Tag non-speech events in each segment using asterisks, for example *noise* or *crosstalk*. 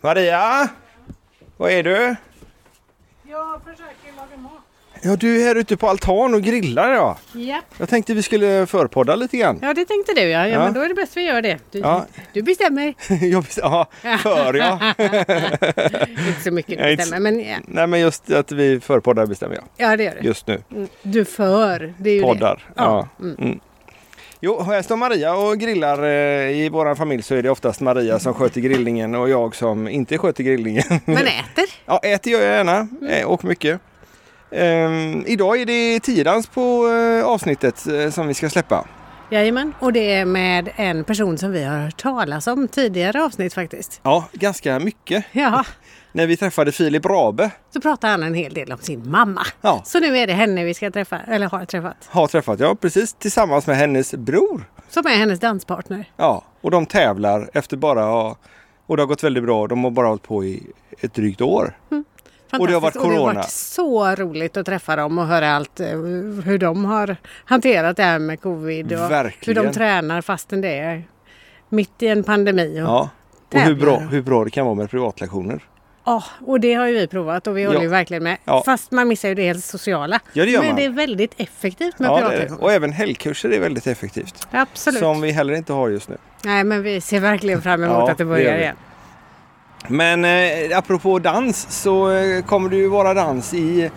Maria! Vad är du? Jag försöker laga mat. Ja, du är här ute på altan och grillar ja. Japp. Jag tänkte vi skulle förpodda lite grann. Ja, det tänkte du ja. ja, Ja. Men då är det bäst vi gör det. Du, Ja. du bestämmer. *laughs* Jag visste, ja, för ja. *laughs* Inte så mycket du inte- bestämmer, men ja, Nej men just att vi förpoddar bestämmer jag ja det gör du. just nu. Mm. Du för, det är ju Poddar. det. Ja. Ja. Mm. Mm. Jo, här står Maria och grillar. eh, I vår familj så är det oftast Maria som sköter grillningen och jag som inte sköter grillningen. *laughs* Men äter. *laughs* Ja, äter gör jag gärna eh, och mycket. Ehm, idag är det tiodans på eh, avsnittet som vi ska släppa. Jajamän, och det är med en person som vi har hört talas om tidigare avsnitt faktiskt. Ja, ganska mycket. Ja, *laughs* När vi träffade Filip Rabe. så pratar han en hel del om sin mamma. Ja. Så nu är det henne vi ska träffa, eller har träffat. Har träffat, ja precis, tillsammans med hennes bror. Som är hennes danspartner. Ja, och de tävlar efter bara, och det har gått väldigt bra. De har bara hållit på i ett drygt år. Och det har varit Fantastiskt. Och det har corona. varit så roligt att träffa dem och höra allt eh, hur de har hanterat det här med covid och hur Verkligen. de tränar fastän det är mitt i en pandemi. Och, Ja. Och hur bra, hur bra det kan vara med privatlektioner. Ja, och det har ju vi provat och vi håller Ja. ju verkligen med. Ja. Fast man missar ju det helt sociala. Ja, det gör Men man. det är väldigt effektivt med Ja, det det. privatlektioner. Och även helgkurser är väldigt effektivt. Absolut. Som vi heller inte har just nu. Nej men vi ser verkligen fram emot Ja, att det det börjar vi. igen. Men eh, apropå dans så eh, kommer det ju vara dans i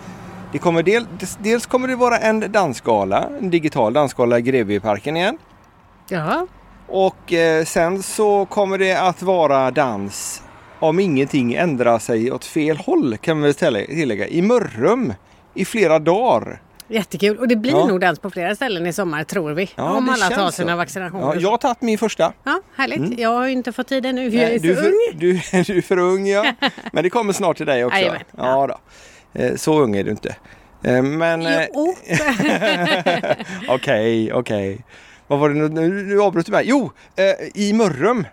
det kommer del, dels kommer det vara en dansgala, en digital dansgala i Grevieparken igen. Ja, Och eh, sen så kommer det att vara dans om ingenting ändrar sig åt fel håll kan ställa- tillägga. I Mörrum i flera dagar. jättekul. Och det blir Ja. nog dans på flera ställen i sommar tror vi. Ja, om alla tar sina så. vaccinationer. Ja, jag har tagit min första. Ja, härligt. Jag har inte fått tid ännu. Jag är så du, är för, ung. *laughs* du, du är för ung ja. *laughs* Men det kommer snart till dig också. Jajamän, Ja, då. Eh, Så ung är du inte. Eh, Men eh, Jo. *laughs* okej, okej. Vad var det nu? Nu, avbröt du mig. Jo, eh, i Mörrum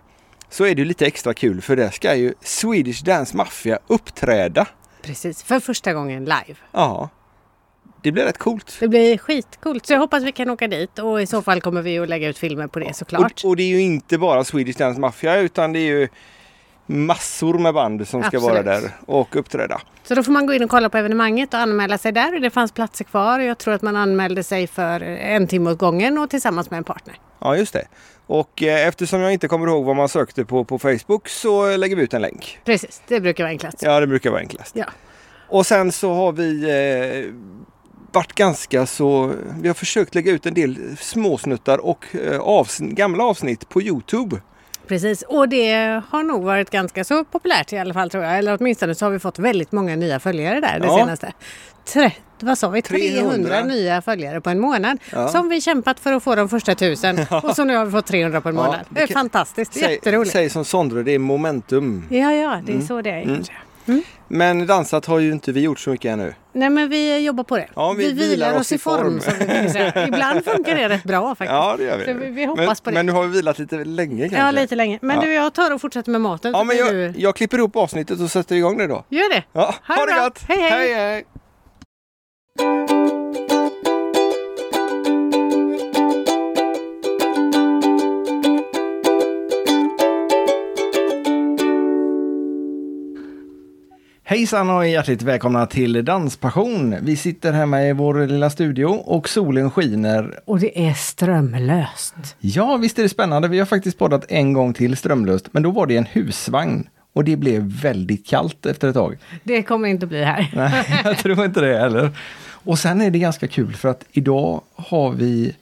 så är det lite extra kul för där ska ju Swedish Dance Mafia uppträda. Precis, för första gången live. Ja, det blir rätt coolt. Det blir skitcoolt. Så jag hoppas vi kan åka dit och i så fall kommer vi att lägga ut filmer på det såklart. Och, och det är ju inte bara Swedish Dance Mafia utan det är ju massor med band som ska Absolut. vara där och uppträda. Så då får man gå in och kolla på evenemanget och anmäla sig där. Det fanns platser kvar. Jag tror att man anmälde sig för en timme åt gången och tillsammans med en partner. Ja, just det. Och eh, eftersom jag inte kommer ihåg vad man sökte på på Facebook så lägger vi ut en länk. Precis, det brukar vara enklast. Ja, det brukar vara enklast. Ja. Och sen så har vi eh, varit ganska så... Vi har försökt lägga ut en del småsnuttar och eh, avsnitt, gamla avsnitt på Youtube. Precis, och det har nog varit ganska så populärt i alla fall tror jag. Eller åtminstone så har vi fått väldigt många nya följare där det Ja. senaste. Vad sa vi? 300, 300 nya följare på en månad. Ja. Som vi kämpat för att få de första tusen. *laughs* Och så nu har vi fått 300 på en Ja, månad. det Det är kan- fantastiskt, Säg, jätteroligt. säg som Sondre, det är momentum. Ja, ja, det är Mm. så det är Mm. kanske. Men dansat har ju inte vi gjort så mycket ännu. Nej men vi jobbar på det. Ja, vi vilar oss i form. vi säga. *laughs* Ibland funkar det rätt bra faktiskt. Ja, det gör vi. Vi, vi men, hoppas på det. men nu har vi vilat lite länge kanske. ja, lite länge. Men Ja. du, jag tar och fortsätter med maten. Ja, men jag, du... jag klipper ihop avsnittet och sätter igång det då. Gör det. Ja, Ha ha det det bra. gott! Hej, hej. hej, hej. Hejsan och hjärtligt välkomna till Danspassion. Vi sitter hemma i vår lilla studio och solen skiner. Och det är strömlöst. Ja, visst är det spännande. Vi har faktiskt poddat en gång till strömlöst, men då var det en husvagn. Och det blev väldigt kallt efter ett tag. Det kommer inte bli här. Nej, jag tror inte det heller. Och sen är det ganska kul för att idag har vi...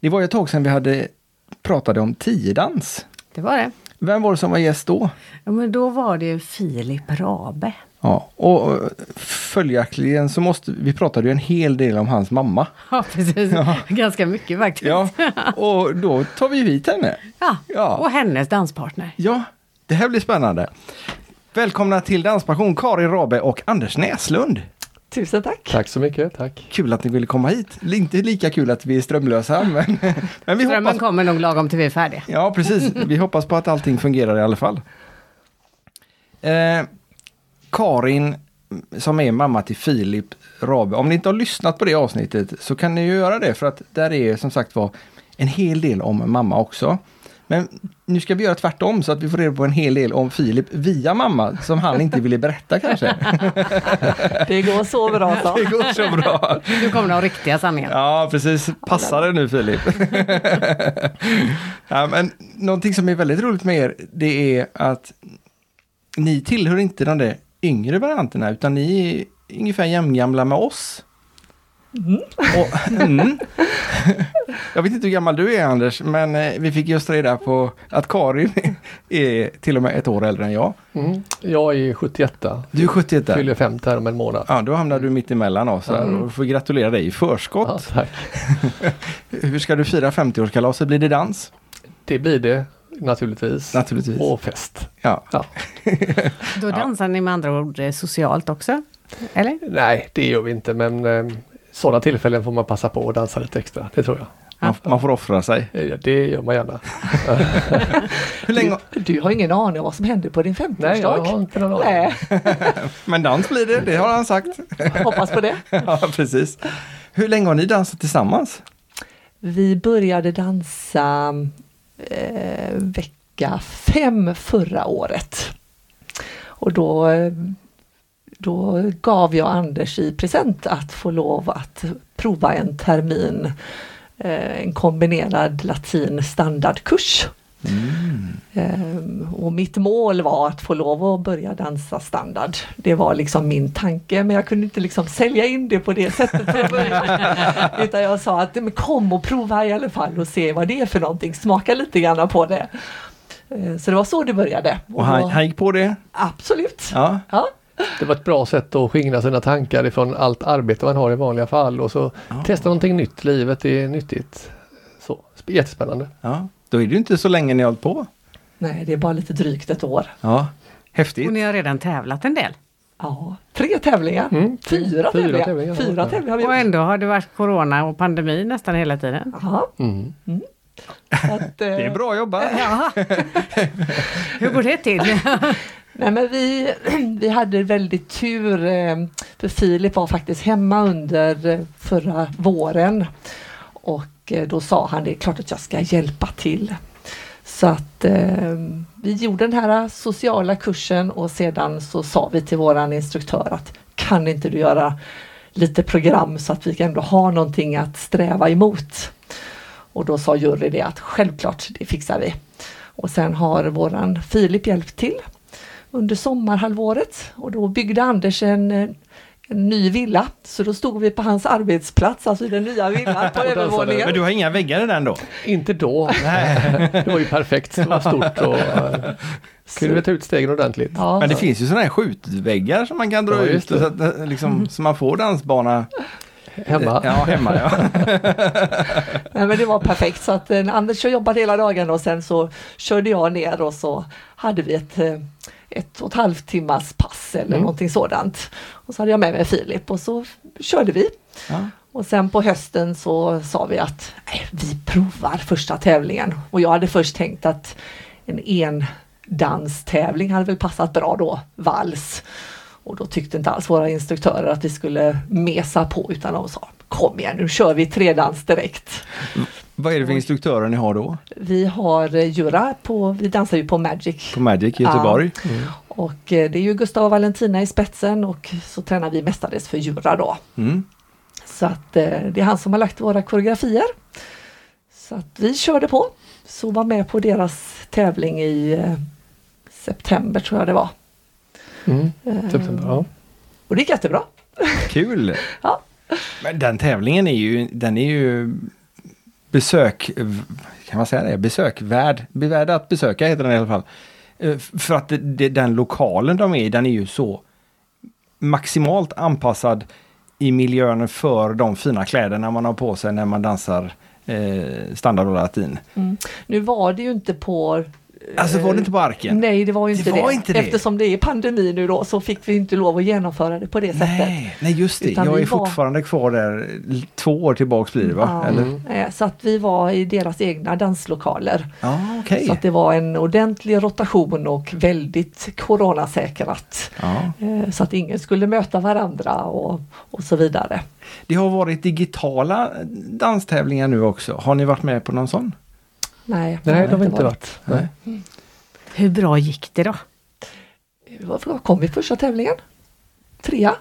Det var ju ett tag sedan vi hade pratade om tiodans. Det var det. Vem var det som var gäst då? Ja, men då var det Filip Rabe. Ja, och följaktligen så måste vi pratade ju en hel del om hans mamma. Ja, precis. Ja. Ganska mycket faktiskt. Ja, *laughs* och då tar vi hit henne. Ja. Ja. Och hennes danspartner. Ja, det här blir spännande. Välkomna till Danspassion Karin Rabe och Anders Näslund. Tusen tack. Tack så mycket, tack. Kul att ni ville komma hit. Inte lika kul att vi är strömlösa, *laughs* men, men vi Strömmen hoppas... kommer nog lagom till vi är färdiga. Ja, precis. *laughs* Vi hoppas på att allting fungerar i alla fall. Eh, Karin, som är mamma till Filip Rabe. Om ni inte har lyssnat på det avsnittet så kan ni ju göra det för att där är som sagt var en hel del om mamma också. Men nu ska vi göra tvärtom så att vi får reda på en hel del om Filip via mamma som han inte ville berätta kanske. *laughs* Det går så bra så. Det går så bra. Nu kommer de riktiga sanningar. Ja, precis. Passa dig nu Filip. ja, men någonting som är väldigt roligt med er, det är att ni tillhör inte de där yngre varianterna, utan ni är ungefär jämngamla med oss. Mm. Och, mm. *laughs* Jag vet inte hur gammal du är Anders, men eh, vi fick just reda på att Karin *laughs* är till och med ett år äldre än jag. Mm. Jag är 71. Du är 71 där. Fyller 50 här om en månad. Ja, då hamnar du mitt emellan oss här Mm. och får gratulera dig i förskott. Ja, tack. *laughs* Hur ska du fira 50-årskalaset? Blir det dans? Det blir det naturligtvis. Naturligtvis. Och fest. Ja. Ja. Då dansar ni med andra ord eh, socialt också? Eller? Nej, det gör vi inte men eh, sådana tillfällen får man passa på att dansa lite extra. Det tror jag. Man, man får offra sig. Eh, Det gör man gärna. *laughs* Hur länge? Du, du har ingen aning om vad som händer på din 50-årsdag? Nej, jag har inte någon aning. *laughs* Men dans blir det, det har han sagt. hoppas på det. *laughs* Ja, precis. Hur länge har ni dansat tillsammans? Vi började dansa eh, vecka fem förra året. Och då, eh, då gav jag Anders i present att få lov att prova en termin, eh, en kombinerad latin standardkurs. Ehm, och mitt mål var att få lov att börja dansa standard. Det var liksom min tanke men jag kunde inte liksom sälja in det på det sättet från början. *laughs* Utan jag sa att men kom och prova i alla fall och se vad det är för någonting. Smaka lite grann på det. Ehm, Så det var så det började. Och han, han gick på det? Absolut. Ja. Ja. Det var ett bra sätt att skingra sina tankar ifrån allt arbete man har i vanliga fall och så testa någonting nytt. Livet är nyttigt. Så, jättespännande. ja. Då är det ju inte så länge ni har hållit på. Nej, det är bara lite drygt ett år. Ja. Häftigt. Och ni har redan tävlat en del. Ja, tre tävlingar. Mm, Fyra, fyra tävlingar. tävlingar. Fyra Ja. tävlingar har vi Och ändå har det varit corona och pandemi nästan hela tiden. Ja, Mm. så att, eh, *laughs* Det är bra jobbat. *laughs* Ja. Hur går det till? *laughs* Nej men vi, *clears throat* vi hade väldigt tur eh, för Filip var faktiskt hemma under eh, förra våren och eh, då sa han det är klart att jag ska hjälpa till. Så att eh, vi gjorde den här sociala kursen och sedan så sa vi till våran instruktör att kan inte du göra lite program så att vi ändå har någonting att sträva emot. Och då sa juryn det att självklart, det fixar vi. Och sen har våran Filip hjälpt till under sommarhalvåret och då byggde Anders en, eh, en ny villa. Så då stod vi på hans arbetsplats, alltså i den nya villan på *laughs* övervåningen. Men du har inga väggar i den då? Inte då. *laughs* det var ju perfekt. Det var stort och uh, *laughs* kunde vi ta ut stegen ordentligt. Ja, Men det finns ju sådana här skjutväggar som man kan dra Ja, ut så att, eh, liksom, så man får dansbana Hemma. Ja, hemma ja. nej, men det var perfekt så att eh, Anders jobbade hela dagen och sen så körde jag ner och så hade vi ett eh, ett och ett halvt timmas pass eller Mm. någonting sådant. Och så hade jag med mig Filip och så körde vi. ja. Och sen på hösten så sa vi att nej, vi provar första tävlingen. Och jag hade först tänkt att en endanstävling hade väl passat bra då, vals. Och då tyckte inte alls våra instruktörer att vi skulle mesa på utan de sa kom igen nu kör vi tredans direkt. Vad är det för instruktörer ni har då? Vi har eh, Jura på, vi dansar ju på Magic På Magic i Göteborg? och eh, det är ju Gustav och Valentina i spetsen och så tränar vi mestadels för Jura då. Mm. Så att eh, det är han som har lagt våra koreografier. Så att vi körde på. Så var med på deras tävling i september tror jag det var. Mm. September, ja. Och det gick jättebra. Kul! *laughs* Ja. Men den tävlingen är ju, den är ju besök, kan man säga det? Besökvärd, värd att besöka heter den i alla fall. Eh, för att det, det, den lokalen de är i, den är ju så maximalt anpassad i miljön för de fina kläderna man har på sig när man dansar eh, standard och latin. Mm. Nu var det ju inte på Alltså var det inte på arken? Nej, det var ju Det inte var det. inte det. Eftersom det är pandemi nu då så fick vi inte lov att genomföra det på det sättet. Nej, nej just det. Utan Jag är var- fortfarande kvar där två år tillbaks blir det va? Ja. Eh, Så att vi var i deras egna danslokaler. Ja, okej. Så att det var en ordentlig rotation och väldigt coronasäkrat. Ja. Eh, Så att ingen skulle möta varandra och, och så vidare. Det har varit digitala danstävlingar nu också. Har ni varit med på någon sån? Nej, Nej, de har inte varit. Nej. Hur bra gick det då? Vad kom vi första tävlingen? Trea?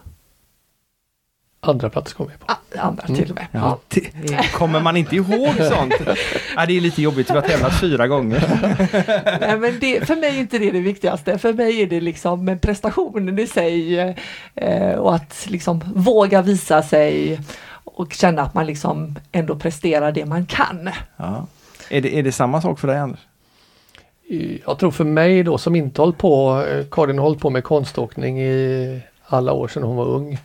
Andra plats kom vi på. Ah, andra till och med. Ja. Ja. Kommer man inte ihåg sånt? *laughs* ja, det är lite jobbigt, vi har tävlat fyra gånger. *laughs* Nej, men det, för mig är inte det det viktigaste. För mig är det liksom prestationen i sig eh, och att liksom våga visa sig och känna att man liksom ändå presterar det man kan. Ja. Är, det, är det samma sak för dig Anders? Jag tror för mig då som inte hållit på, eh, Karin har hållit på med konståkning i alla år sedan hon var ung.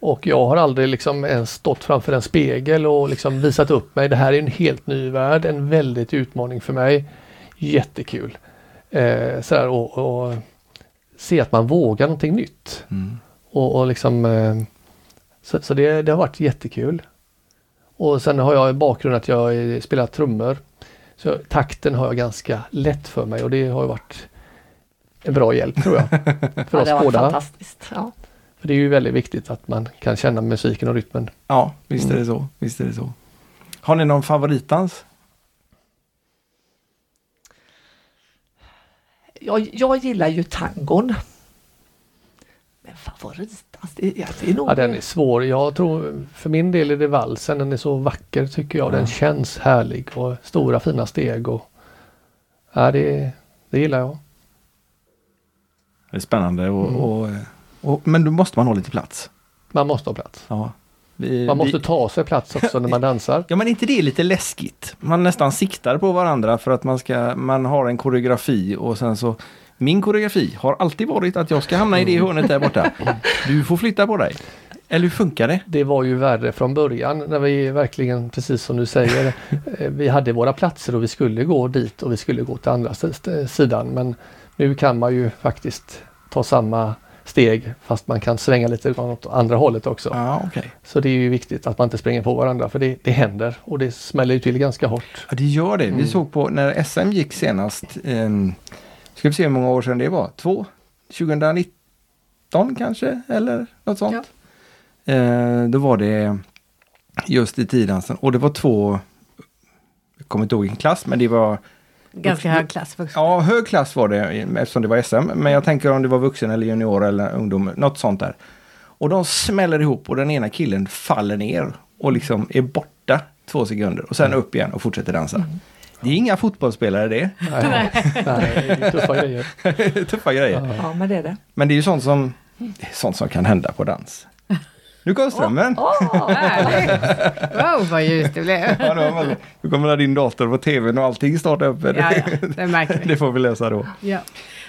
Och jag har aldrig liksom ens stått framför en spegel och liksom visat upp mig. Det här är en helt ny värld, en väldigt utmaning för mig. Jättekul. Eh, sådär, och, och se att man vågar någonting nytt. Mm. Och, och liksom, eh, så så det, det har varit jättekul. Och sen har jag en bakgrund att jag spelar trummor. Så takten har jag ganska lätt för mig och det har ju varit en bra hjälp tror jag. *laughs* För Ja, oss det var båda. fantastiskt. Ja. För det är ju väldigt viktigt att man kan känna musiken och rytmen. Ja, visst är det så. Visst är det så. Har ni någon favoritdans? Jag, jag gillar ju tangon. Men favoritdans, det, ja, det är nog... Ja, den är svår. Jag tror för min del är det valsen. Den är så vacker tycker jag. Den Ja. känns härlig och stora fina steg. Och, ja, det, det gillar jag. Det är spännande och, Mm. och, och, men då måste man ha lite plats. Man måste ha plats. Ja. Vi, Man måste vi, ta sig plats också när man *laughs* dansar. Ja men inte det är lite läskigt? Man nästan siktar på varandra för att man ska, man har en koreografi och sen så Min koreografi har alltid varit att jag ska hamna i det hörnet där borta. *laughs* Du får flytta på dig. Eller hur funkar det? Det var ju värre från början när vi verkligen, precis som du säger, *laughs* eh, vi hade våra platser och vi skulle gå dit och vi skulle gå till andra sidan. Men nu kan man ju faktiskt ta samma steg fast man kan svänga lite åt andra hållet också. Ja, okej. Så det är ju viktigt att man inte springer på varandra för det, det händer och det smäller ju till ganska hårt. Ja, det gör det. Vi Mm. såg på när SM gick senast. Um, ska vi se hur många år sedan det var? Två? 2019 kanske? Eller något sånt. Eh, då var det just i tiddansen och det var två, jag kommer inte ihåg vilken klass, men det var Ganska hög klass för Ja, hög klass var det eftersom det var SM. Men jag tänker om det var vuxen eller junior eller ungdom, något sånt där. Och de smäller ihop och den ena killen faller ner och liksom är borta två sekunder och sen upp igen och fortsätter dansa. Det är inga fotbollsspelare det. Nej, nej, det tuffa grejer. *laughs* Tuffa grejer. Ja. Men det är det. Men det är ju sånt som, sånt som kan hända på dans. Nu kom strömmen! Åh, Härligt! *laughs* Wow, vad ljust det blev. Ja, kommer din dator på tvn och allting starta upp. Ja, ja, det. *laughs* Det får vi lösa då. Ja.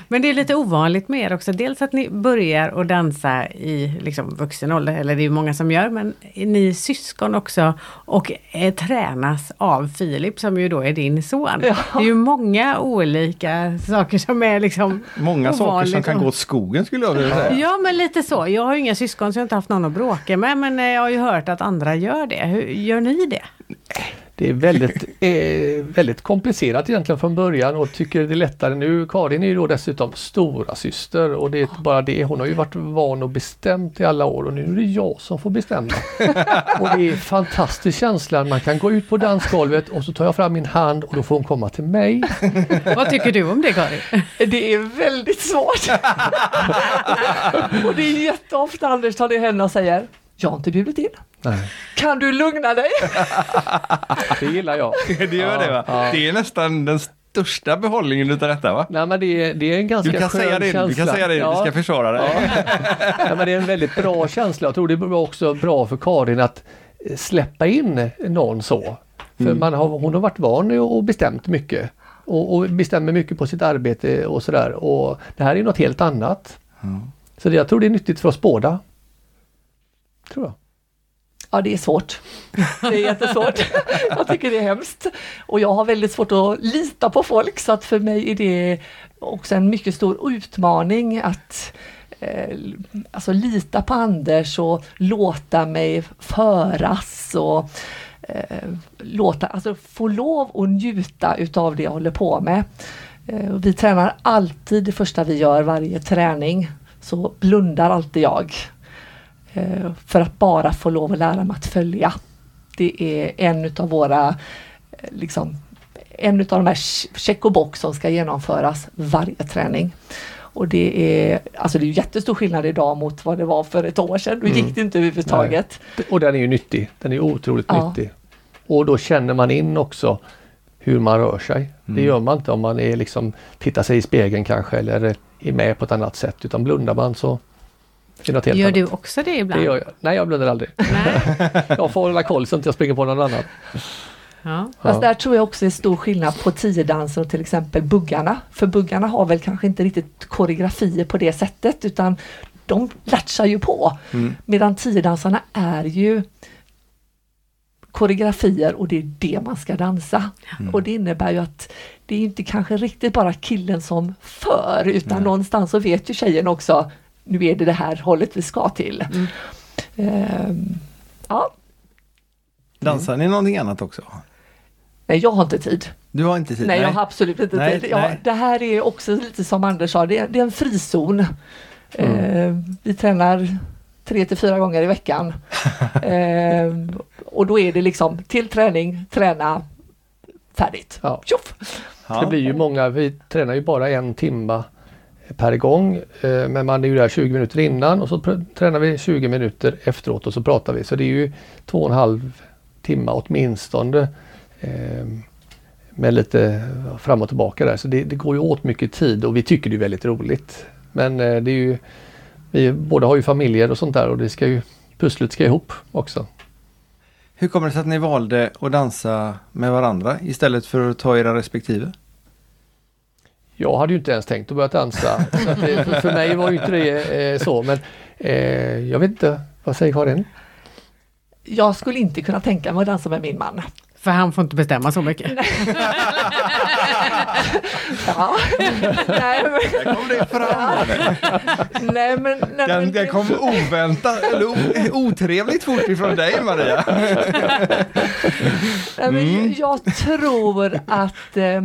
Men det är lite ovanligt med er också. Dels att ni börjar att dansa i liksom, vuxen ålder, eller det är ju många som gör, men ni är syskon också och eh, tränas av Filip som ju då är din son. Ja. Det är ju många olika saker som är liksom Många saker som kan gå åt skogen skulle jag vilja säga. Ja men lite så. Jag har ju inga syskon så jag har inte haft någon att bråka med men eh, jag har ju hört att andra gör det. Hur gör ni det? Det är väldigt, eh, väldigt komplicerat egentligen från början och tycker det är lättare nu. Karin är ju då dessutom stora syster och det är bara det. Hon har ju varit van och bestämt i alla år och nu är det jag som får bestämma. och det är en fantastisk känsla. Man kan gå ut på dansgolvet och så tar jag fram min hand och då får hon komma till mig. Vad tycker du om det Karin? det är väldigt svårt. *laughs* och det är jätteofta Anders tar det händerna och säger Jag har inte bjudit in. Nej, Kan du lugna dig? *laughs* det gillar jag. *laughs* Det gör det va? Ja. Det är nästan den största behållningen utav detta va? Nej men det är, det är en ganska Du kan skön säga det, känsla. du kan säga det, Ja. vi ska försvara. Ja. *laughs* ja, men det är en väldigt bra känsla. Jag tror det är också bra för Karin att eh, släppa in någon så. För Mm. man har, hon har varit van och bestämt mycket. Och, och bestämmer mycket på sitt arbete och sådär. Och det här är något helt annat. Så det, jag tror det är nyttigt för oss båda. Tror jag. Ja, det är svårt. Det är jättesvårt. *laughs* Jag tycker det är hemskt. Och jag har väldigt svårt att lita på folk så att för mig är det också en mycket stor utmaning att eh, alltså lita på Anders och låta mig föras och eh, låta, alltså få lov att njuta utav det jag håller på med. Eh, vi tränar alltid det första vi gör varje träning. Så blundar alltid jag. Eh, för att bara få lov att lära mig att följa. Det är en utav våra eh, liksom, en av de här check och box som ska genomföras varje träning. Och det är, alltså det är jättestor skillnad idag mot vad det var för ett år sedan. Då gick Mm. det inte överhuvudtaget. Och den är ju nyttig. Den är otroligt Ja. nyttig. Och då känner man in också hur man rör sig. Det Mm. gör man inte om man är liksom tittar sig i spegeln kanske eller är med på ett annat sätt utan blundar man så är det något helt Gör annat. du också det ibland? Det gör jag. Nej jag blundar aldrig. Nej. *laughs* Jag får hålla koll så att jag springer på någon annan. Ja. Fast där tror jag också är stor skillnad på tiodansen och till exempel buggarna. För buggarna har väl kanske inte riktigt koreografier på det sättet utan de latchar ju på. Mm. Medan tiodansarna är ju koreografier och det är det man ska dansa. Mm. Och det innebär ju att det är inte kanske riktigt bara killen som för utan Nej. någonstans så vet ju tjejen också nu är det det här hållet vi ska till. Mm. Ehm, ja, Dansar ni någonting annat också? nej jag har inte tid. Du har inte tid? Nej, jag har absolut inte Nej, tid. Ja, nej. det här är också lite som Anders sa, det är, det är en frizon. Eh, vi tränar tre till fyra gånger i veckan. *laughs* eh, och då är det liksom till träning, träna, färdigt. Ja. Tjoff! Ja. Det blir ju många, vi tränar ju bara en timma per gång. Eh, men man är ju där 20 minuter innan och så tränar vi 20 minuter efteråt och så pratar vi. Så det är ju två och en halv timme åtminstone. Eh, med lite fram och tillbaka där. Så det, det går ju åt mycket tid och vi tycker det är väldigt roligt. Men eh, det är ju Vi båda har ju familjer och sånt där och det ska ju Pusslet ska ihop också. Hur kommer det sig att ni valde att dansa med varandra istället för att ta era respektive? Jag hade ju inte ens tänkt att börja dansa. Så att det, för, mig var ju inte det eh, så men eh, jag vet inte. Vad säger Karin? Jag skulle inte kunna tänka mig att dansa med min man. För han får inte bestämma så mycket. *laughs* Ja. nej, men, Där kom det fram! nej, men, nej, Den, kom oväntat, eller o, otrevligt fort ifrån dig Maria. nej, men Mm. Jag tror att eh,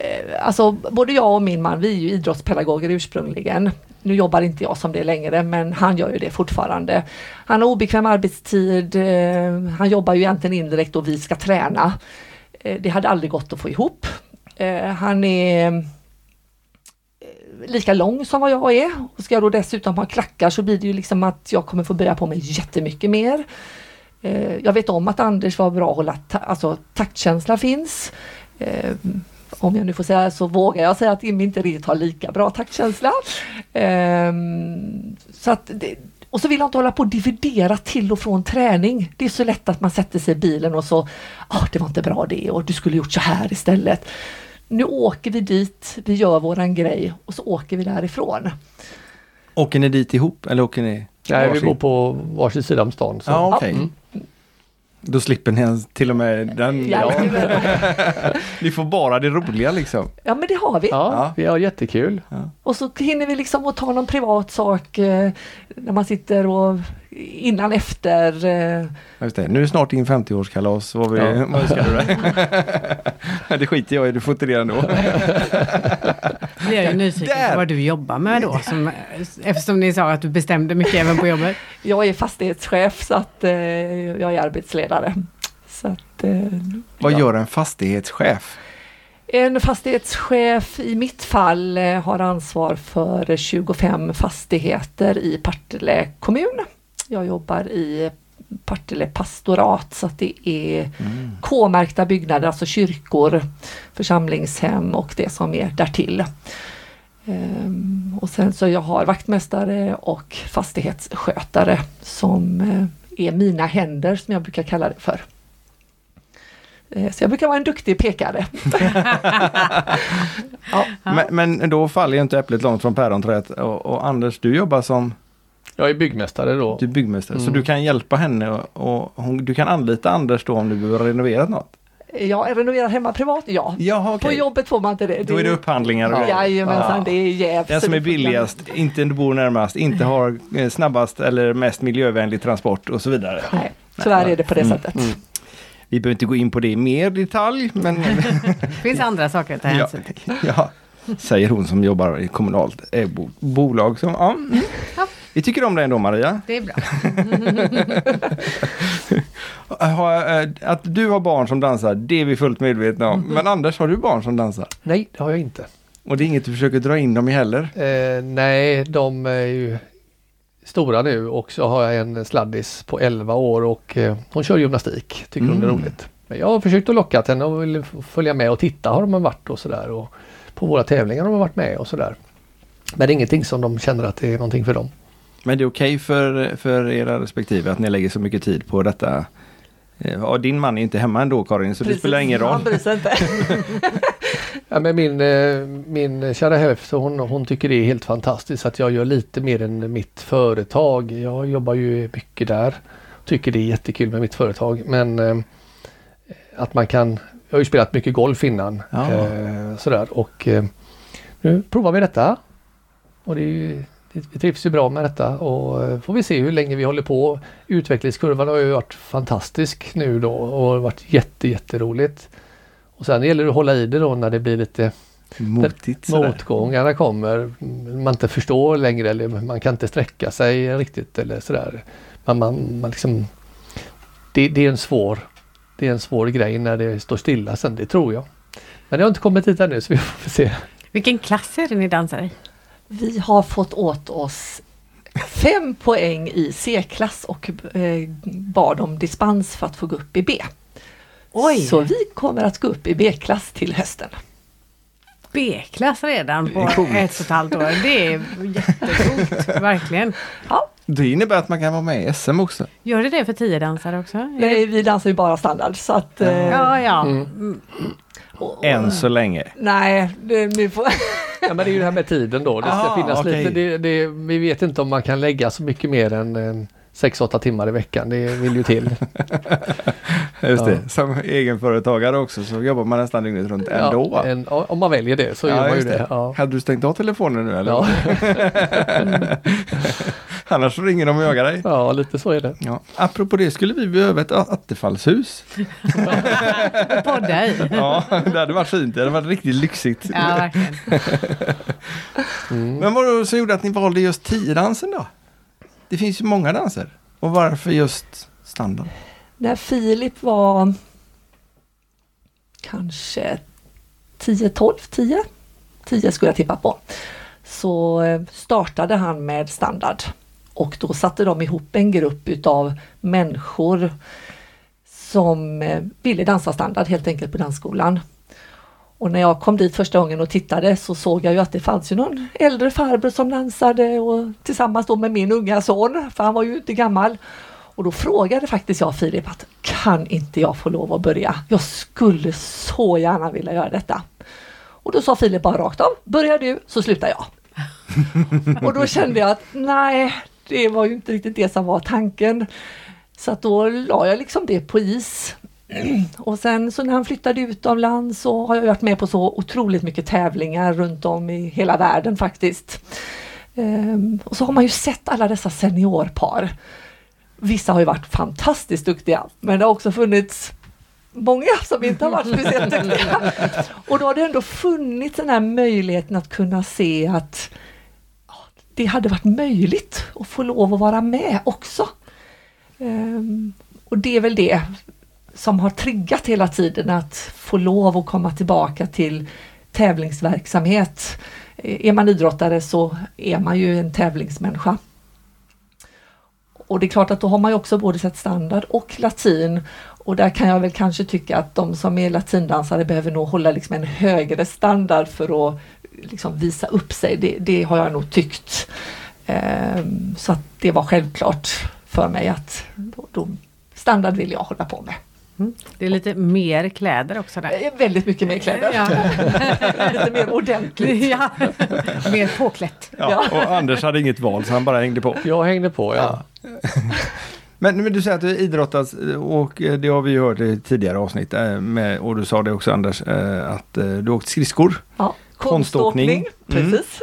Eh, alltså både jag och min man, vi är ju idrottspedagoger ursprungligen. Nu jobbar inte jag som det längre men han gör ju det fortfarande. Han har obekväm arbetstid, eh, han jobbar ju egentligen indirekt och vi ska träna. Eh, det hade aldrig gått att få ihop. Han är lika lång som vad jag är och ska jag då dessutom ha klackar så blir det ju liksom att jag kommer få böja på mig jättemycket mer. Jag vet om att Anders var bra att hålla, ta- alltså taktkänsla finns. Om jag nu får säga så vågar jag säga att Immi inte riktigt har lika bra taktkänsla. Eh, så att det, och så vill jag inte hålla på och dividera till och från träning. Det är så lätt att man sätter sig i bilen och så, ah, det var inte bra det och du skulle gjort så här istället. Nu åker vi dit, vi gör våran grej och så åker vi därifrån. Åker ni dit ihop eller åker ni? Nej, vi bor på varsin sida om stan. Så. Ja, okej. Mm. Då slipper ni till och med den. Ja, *laughs* Ni får bara det roliga liksom. ja men det har vi. Ja, Ja. vi har jättekul. Och så hinner vi liksom att ta någon privat sak eh, när man sitter och innan efter. Eh, Ja, Just det. Nu är det snart din 50-årskalas. Vad, vi, Ja. vad ska du det? *laughs* *laughs* det skiter jag i, du får inte det ändå. Är jag ju nyfiken Där! på vad du jobbar med då. Som, eftersom ni sa att du bestämde mycket även på jobbet. jag är fastighetschef så att eh, jag är arbetsledare. Så att, eh, Vad ja. gör en fastighetschef? En fastighetschef i mitt fall eh, har ansvar för 25 fastigheter i Partille kommun. Jag jobbar i Partille pastorat så att det är K-märkta byggnader, alltså kyrkor, församlingshem och det som är därtill. Ehm, och sen så jag har vaktmästare och fastighetsskötare som eh, är mina händer som jag brukar kalla det för. Eh, Så jag brukar vara en duktig pekare. *laughs* ja, Men, men då faller inte äpplet långt från päronträdet. Och, och Anders, du jobbar som Jag är byggmästare då. du är byggmästare. Så Mm. du kan hjälpa henne och, och hon, du kan anlita Anders då om du behöver renovera något. jag renoverar hemma privat, ja. Jaha, På okej. jobbet får man inte det. Då är det upphandlingar och grejer. Jajamensan, Ja. det är jävligt. Den som är billigast, inte bor närmast, inte har eh, snabbast eller mest miljövänlig transport och så vidare. Nej, tyvärr är det på det Mm, sättet. mm. Vi behöver inte gå in på det i mer detalj, men Det *laughs* finns andra saker att ta ja, hänsyn till. ja, säger hon som jobbar i kommunalt bo- bolag. Som, ja, mm. Vi tycker om dig ändå Maria. Det är bra. *laughs* Eh, Att du har barn som dansar, det är vi fullt medvetna om. Men Anders, har du barn som dansar? Nej, det har jag inte. Och det är inget du försöker dra in dem i heller? Eh, nej, de är ju stora nu och så har jag en sladdis på 11 år och eh, hon kör gymnastik. Tycker hon är Mm. roligt. Men jag har försökt att locka henne och vill följa med och titta har de varit och sådär. Och på våra tävlingar har de varit med och sådär. Men det är ingenting som de känner att det är någonting för dem. Men det är okej för, för era respektive att ni lägger så mycket tid på detta? Eh, Ja, din man är inte hemma ändå Karin, så det Precis, spelar ingen roll. Han bryr sig inte. *laughs* Ja, men min, eh, min kära hälft hon, hon tycker det är helt fantastiskt att jag gör lite mer än mitt företag. Jag jobbar ju mycket där. Tycker det är jättekul med mitt företag men eh, att man kan Jag har ju spelat mycket golf innan. Ja. Eh, sådär och eh, nu provar vi detta. Och det är ju, det, vi trivs ju bra med detta och eh, får vi se hur länge vi håller på. Utvecklingskurvan har ju varit fantastisk nu då och varit jätte jätteroligt. Och sen gäller det att hålla i det då när det blir lite Motigt motgångarna kommer. Man inte förstår längre eller man kan inte sträcka sig riktigt eller sådär. Man, man, man liksom, det, det är en svår det är en svår grej när det står stilla sen, det tror jag. Men det har inte kommit dit ännu så vi får se. Vilken klass är det ni dansar i? Vi har fått åt oss fem poäng i C-klass och eh, bad om dispens för att få gå upp i B. Oj! Så vi kommer att gå upp i B-klass till hösten. B-klass redan på ett och ett halvt år. Det är jättecoolt, *laughs* verkligen. Ja, Det innebär att man kan vara med i SM också. Gör det det för tio dansare också? Nej, vi dansar ju bara standard så att... Eh, Ja, ja. Mm. Mm. och- och- Än så länge. Nej, det, ni får... *laughs* Ja, men det är ju det här med tiden då. Det ska Aha, finnas okej. lite. Det, det, vi vet inte om man kan lägga så mycket mer än 6-8 timmar i veckan. Det vill ju till. *laughs* Just Ja. det. Som egenföretagare också så jobbar man nästan dygnet runt ändå. Ja, en, om man väljer det så Ja, gör man ju det. det. Ja. Hade du stängt av telefonen nu eller? Ja. *laughs* Annars så ringer de och jagar dig. ja, lite så är det. Ja. Apropå det skulle vi behöva ett attefallshus. *laughs* Podda i. Ja, det hade varit fint. Det hade varit riktigt lyxigt. Ja, verkligen. *laughs* Mm. Men vad var det som gjorde att ni valde just tiodansen då? Det finns ju många danser. Och varför just standard? När Filip var kanske 10, 12, 10, 10 skulle jag tippa på. Så eh, startade han med standard och då satte de ihop en grupp utav människor som eh, ville dansa standard helt enkelt på dansskolan. Och när jag kom dit första gången och tittade så såg jag ju att det fanns ju någon äldre farbror som dansade och tillsammans då med min unga son, för han var ju inte gammal. Och då frågade faktiskt jag Filip att kan inte jag få lov att börja? Jag skulle så gärna vilja göra detta. Och då sa Filip bara rakt av, börjar du så slutar jag. *laughs* och då kände jag att nej, det var ju inte riktigt det som var tanken. Så att då la jag liksom det på is. *clears throat* Och sen så när han flyttade utomlands så har jag varit med på så otroligt mycket tävlingar runt om i hela världen faktiskt. Ehm, och så har man ju sett alla dessa seniorpar. Vissa har ju varit fantastiskt duktiga men det har också funnits många som inte har varit speciellt duktiga. *laughs* Och då har det ändå funnits den här möjligheten att kunna se att det hade varit möjligt att få lov att vara med också. Um, och det är väl det som har triggat hela tiden att få lov att komma tillbaka till tävlingsverksamhet. Är man idrottare så är man ju en tävlingsmänniska. Och det är klart att då har man ju också både sett standard och latin och där kan jag väl kanske tycka att de som är latindansare behöver nog hålla liksom en högre standard för att liksom visa upp sig. Det, det har jag nog tyckt. Ehm, så att det var självklart för mig att då, då, standard vill jag hålla på med. Mm. Det är lite mer kläder också där. Väldigt mycket mer kläder. Ja. *laughs* Lite mer ordentligt. ja. Mer påklätt. Ja, och Anders hade inget val så han bara hängde på. Jag hängde på ja. Men, men du säger att du idrottas och det har vi ju hört i tidigare avsnitt eh, med, och du sa det också Anders eh, att eh, du åkt skridskor. Ja, Konståkning. konståkning. Mm. Precis.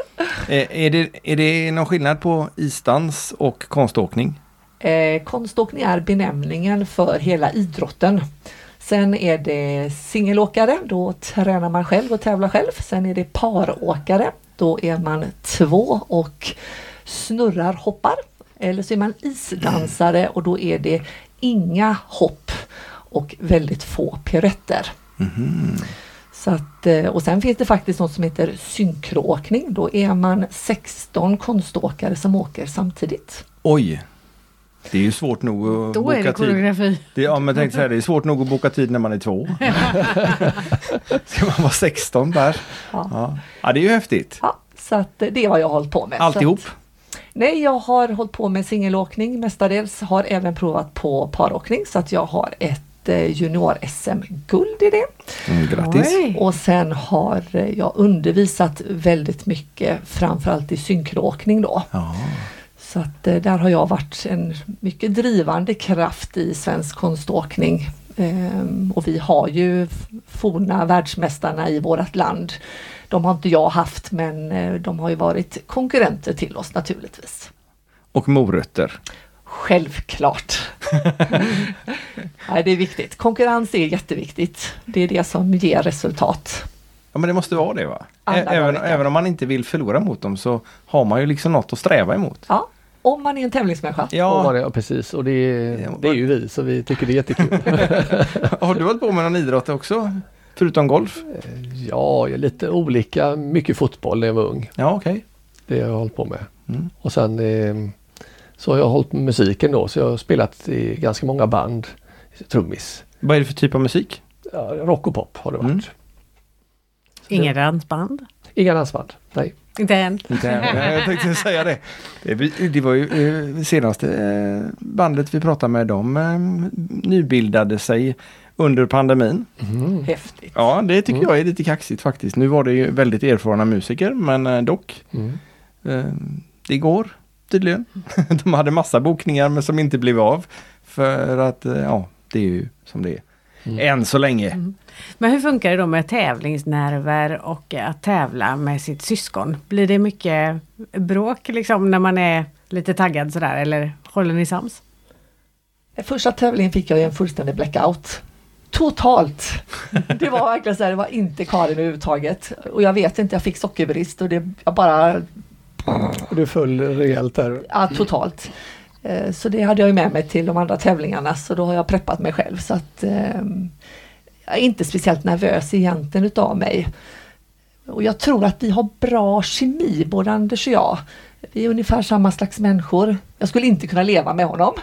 Eh, Är det, är det någon skillnad på isdans och konståkning? Eh, konståkning är benämningen för hela idrotten. Sen är det singelåkare, då tränar man själv och tävlar själv. Sen är det paråkare, då är man två och snurrar hoppar. Eller så är man isdansare och då är det inga hopp och väldigt få piruetter. Så att, eh, och sen finns det faktiskt något som heter synkroåkning. Då är man 16 konståkare som åker samtidigt. Oj! Det är ju svårt nog att Då boka är det tid. koreografi. Det, ja, men tänk så här, det är svårt nog att boka tid när man är två. *laughs* Ska man vara 16 där? Ja. Ja. ja, det är ju häftigt. Ja, så att det är vad jag har hållit på med. Alltihop? Att, nej, jag har hållit på med singelåkning mestadels. Har även provat på paråkning så att jag har ett eh, junior-SM-guld i det. Mm, grattis! Oj. Och sen har eh, jag undervisat väldigt mycket framförallt i synkråkning då. Ja. Så att eh, där har jag varit en mycket drivande kraft i svensk konståkning. Ehm, och vi har ju forna världsmästarna i vårt land. De har inte jag haft men de har ju varit konkurrenter till oss naturligtvis. Och morötter. Självklart! *laughs* Nej, det är viktigt. Konkurrens är jätteviktigt. Det är det som ger resultat. Ja men det måste vara det va? Ä- även, även om man inte vill förlora mot dem så har man ju liksom något att sträva emot. Ja, om man är en tävlingsmänniska. Ja, Ja, det, ja precis och det, är- Ja, det är ju vi så vi tycker det är jättekul. *laughs* har du hållit på med någon idrott också? Förutom golf? ja, jag är lite olika. Mycket fotboll när jag var ung. Ja okej. Det har jag hållit på med. Mm. Och sen eh, så har jag hållit med musiken då så jag har spelat i ganska många band. Trummis. Vad är det för typ av musik? Ja, rock och pop har det varit. Mm. Inga dansband? Inga dansband. Nej. Inte än. Inte än. Jag tänkte säga det. Det, var ju eh, senaste eh, bandet vi pratade med. De eh, nybildade sig under pandemin. Mm. Häftigt. Ja, det tycker Mm. jag är lite kaxigt faktiskt. Nu var det ju väldigt erfarna musiker, men dock. Mm. Det går tydligen. *laughs* De hade massa bokningar men som inte blev av. För att, eh, ja, det är ju som det är. Mm. Än så länge. Men hur funkar det då med tävlingsnerver och att tävla med sitt syskon? Blir det mycket bråk liksom när man är lite taggad sådär eller håller ni sams? Första tävlingen fick jag en fullständig blackout. Totalt! *laughs* Det var verkligen så här, det var inte Karin överhuvudtaget. Och jag vet inte, jag fick sockerbrist och det, jag bara, du föll rejält där. ja totalt. Eh, Så det hade jag ju med mig till de andra tävlingarna så då har jag preppat mig själv så att ehm, jag är inte speciellt nervös egentligen utav mig. Och jag tror att vi har bra kemi, både Anders och jag. Vi är ungefär samma slags människor. Jag skulle inte kunna leva med honom.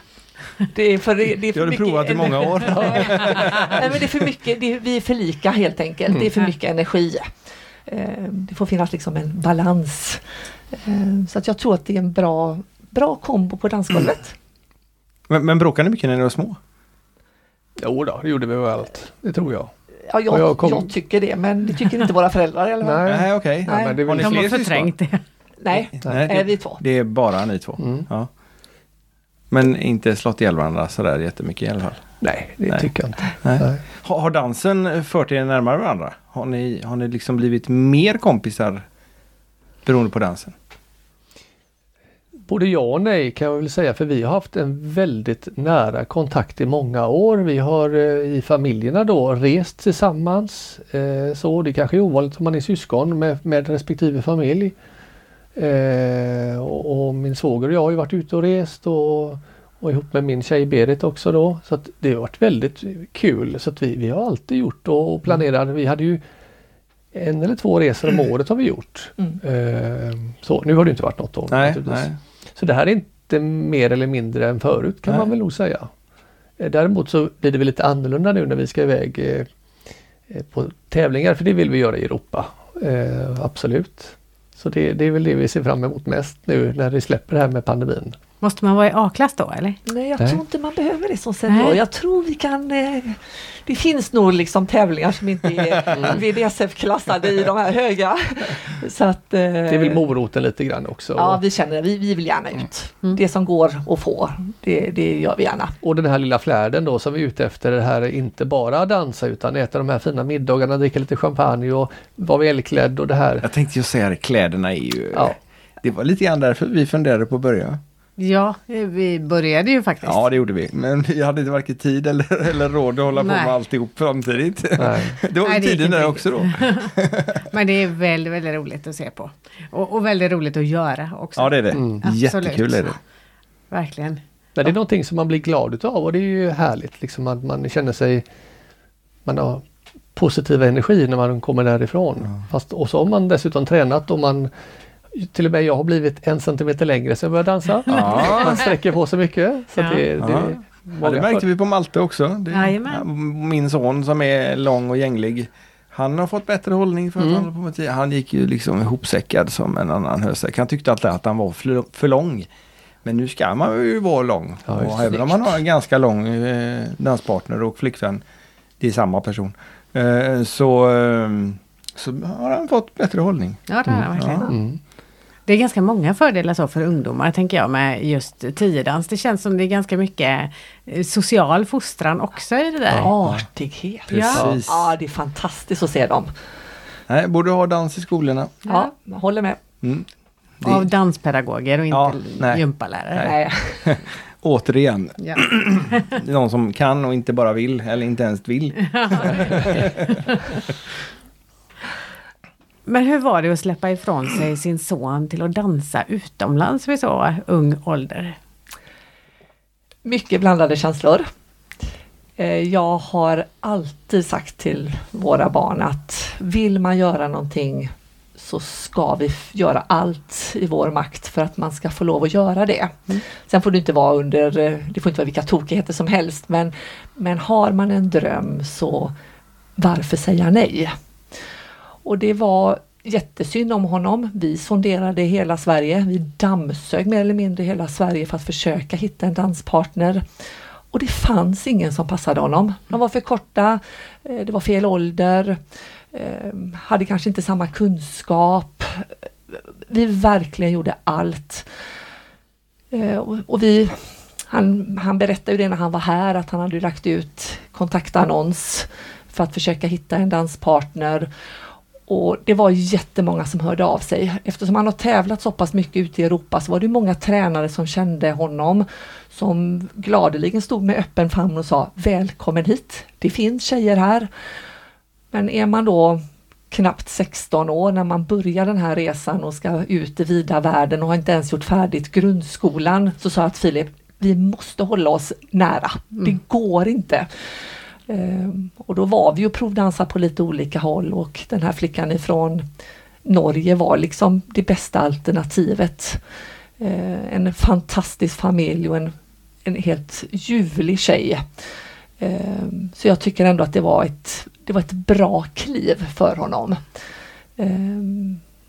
Det är för, det är för Det har du mycket provat i många år. *laughs* Nej, men det är för mycket, det är, vi är för lika helt enkelt. Det är för Mm. mycket energi. Eh, Det får finnas liksom en balans. Eh, Så att jag tror att det är en bra, bra kombo på dansgolvet. *clears throat* Men, men bråkade ni mycket när ni var små? Jo då, det gjorde vi väl allt. Det tror jag. Ja, jag, jag jag, kom- tycker det men det tycker inte våra föräldrar eller vad? Nej. Nej, okej. Det är Har ni fler förträngt det. Nej, Nej, det, vi två. det är bara ni två. Mm. Ja. Men inte slått ihjäl varandra sådär jättemycket i alla fall. Nej, det Nej. tycker jag inte. Nej. Nej. Har, har dansen fört er närmare varandra? Har ni, har ni liksom blivit mer kompisar beroende på dansen? Både ja och nej kan jag väl säga för vi har haft en väldigt nära kontakt i många år. Vi har eh, i familjerna då rest tillsammans. Eh, så det kanske är ovanligt om man är syskon med, med respektive familj. Eh, och, och min svåger och jag har ju varit ute och rest och, och ihop med min tjej Berit också då. Så att det har varit väldigt kul. Så att vi, vi har alltid gjort och, planerat. Vi hade ju en eller två resor om året har vi gjort. Mm. Eh, så nu har det inte varit något år. Nej, nej. Så det här är inte mer eller mindre än förut kan Nej. man väl nog säga. Eh, Däremot så blir det väl lite annorlunda nu när vi ska iväg eh, eh, på tävlingar för det vill vi göra i Europa. Eh, absolut. Så det, det är väl det vi ser fram emot mest nu när vi släpper det här med pandemin. Måste man vara i A-klass då eller? Nej, jag Nej. tror inte man behöver det som senior. Nej. Jag tror vi kan... Eh, det finns nog liksom tävlingar som inte är *laughs* VDSF-klassade i de här höga. *laughs* Så att, eh, Det är väl moroten lite grann också. Ja, vi känner vi, vi vill gärna ut. Mm. Det som går att få, det, det gör vi gärna. Och den här lilla flärden då som vi är ute efter, det här är inte bara dansa utan äta de här fina middagarna, dricka lite champagne och vara välklädd och det här. Jag tänkte ju säga det, kläderna är ju... Ja. Det var lite grann därför vi funderade på att börja. Ja, vi började ju faktiskt. Ja, det gjorde vi. Men vi hade inte varken tid eller, eller råd att hålla på Nej. med alltihop samtidigt. Nej. Det var ju tiden inte där också då. *laughs* Men det är väldigt, väldigt roligt att se på. Och, och väldigt roligt att göra också. Ja, det är det. Mm. Jättekul är det. Verkligen. Men det är någonting som man blir glad utav och det är ju härligt liksom att man känner sig man har positiv energi när man kommer därifrån. Fast, och så har man dessutom tränat och man till och med jag har blivit en centimeter längre så jag börjar dansa. Ja. Man sträcker på sig mycket. Så Ja. det, det, Ja, det märkte för- vi på Malte också. Det, min son som är lång och gänglig. Han har fått bättre hållning för att Mm. han, håller på med tio. han gick ju liksom ihopsäckad som en annan hösäck. Han tyckte alltid att han var för, för lång. Men nu ska man ju vara lång. Ja, och även om man har en ganska lång eh, danspartner och flickvän, det är samma person, eh, så, eh, så har han fått bättre hållning. Ja, det är det verkligen. Ja. Mm. Det är ganska många fördelar så för ungdomar tänker jag med just tiodans. Det känns som det är ganska mycket eh, social fostran också i det där. Artighet. Precis. Ja, det är fantastiskt att se dem. Nej, borde ha dans i skolorna. Ja, jag håller med. Mm. Det, Av danspedagoger och inte Ja, nej. gympalärare. Nej. *laughs* återigen, Ja. det *clears throat* är någon som kan och inte bara vill eller inte ens vill. *laughs* *laughs* Men hur var det att släppa ifrån sig *clears throat* sin son till att dansa utomlands vid så ung ålder? Mycket blandade känslor. Eh, Jag har alltid sagt till våra barn att vill man göra någonting så ska vi göra allt i vår makt för att man ska få lov att göra det. Sen får det inte vara under, eh, det får inte vara vilka tokigheter som helst men, men har man en dröm så varför säga nej? Och det var jättesynd om honom. Vi sonderade hela Sverige. Vi dammsög mer eller mindre hela Sverige för att försöka hitta en danspartner. Och det fanns ingen som passade honom. De var för korta, eh, det var fel ålder, eh, hade kanske inte samma kunskap. Vi verkligen gjorde allt. Eh, och vi, han, han berättade ju det när han var här att han hade lagt ut kontaktannons för att försöka hitta en danspartner. Och det var jättemånga som hörde av sig. Eftersom han har tävlat så pass mycket ute i Europa så var det många tränare som kände honom som gladeligen stod med öppen famn och sa Välkommen hit! Det finns tjejer här. Men är man då knappt 16 år när man börjar den här resan och ska ut i vida världen och har inte ens gjort färdigt grundskolan så sa jag till Filip, vi måste hålla oss nära. Det går inte. Ehm, och då var vi och provdansade på lite olika håll och den här flickan ifrån Norge var liksom det bästa alternativet. Ehm, en fantastisk familj och en, en helt ljuvlig tjej. Ehm, så jag tycker ändå att det var ett, det var ett bra kliv för honom.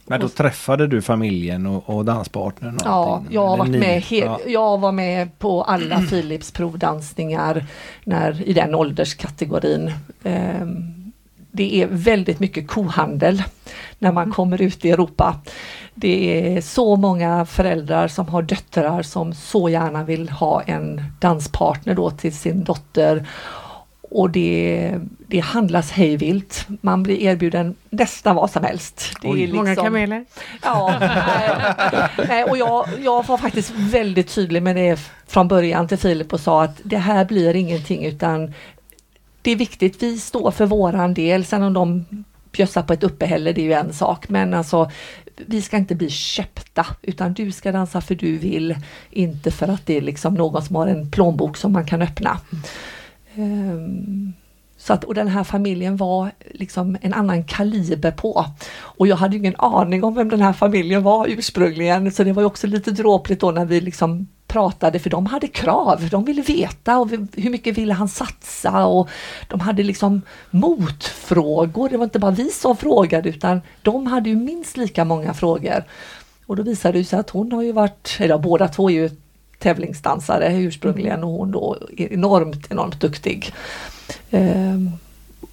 Men då träffade du familjen och, och danspartnern? och Ja, jag har varit med, Ja. jag var med på alla Philips provdansningar när, i den ålderskategorin. Ehm, det är väldigt mycket kohandel när man kommer ut i Europa. Det är så många föräldrar som har döttrar som så gärna vill ha en danspartner då till sin dotter. Och det, det handlas hejvilt. Man blir erbjuden nästan vad som helst. Det Oj. är Många liksom- kameler? Ja, nej, nej, och jag, jag var faktiskt väldigt tydlig med det från början till Filip och sa att det här blir ingenting utan det är viktigt, vi står för våran del, sen om de bjössar på ett uppehälle det är ju en sak men alltså vi ska inte bli köpta utan du ska dansa för du vill, inte för att det är liksom någon som har en plånbok som man kan öppna. Um, så att, och den här familjen var liksom en annan kaliber på. Och jag hade ingen aning om vem den här familjen var ursprungligen, så det var ju också lite dråpligt då när vi liksom pratade, för de hade krav, de ville veta och vi- hur mycket ville han satsa och de hade liksom motfrågor, det var inte bara vi som frågade utan de hade ju minst lika många frågor. Och då visade det sig att hon har ju varit, eller båda två är ju tävlingsdansare ursprungligen och hon då enormt, enormt duktig. Ehm,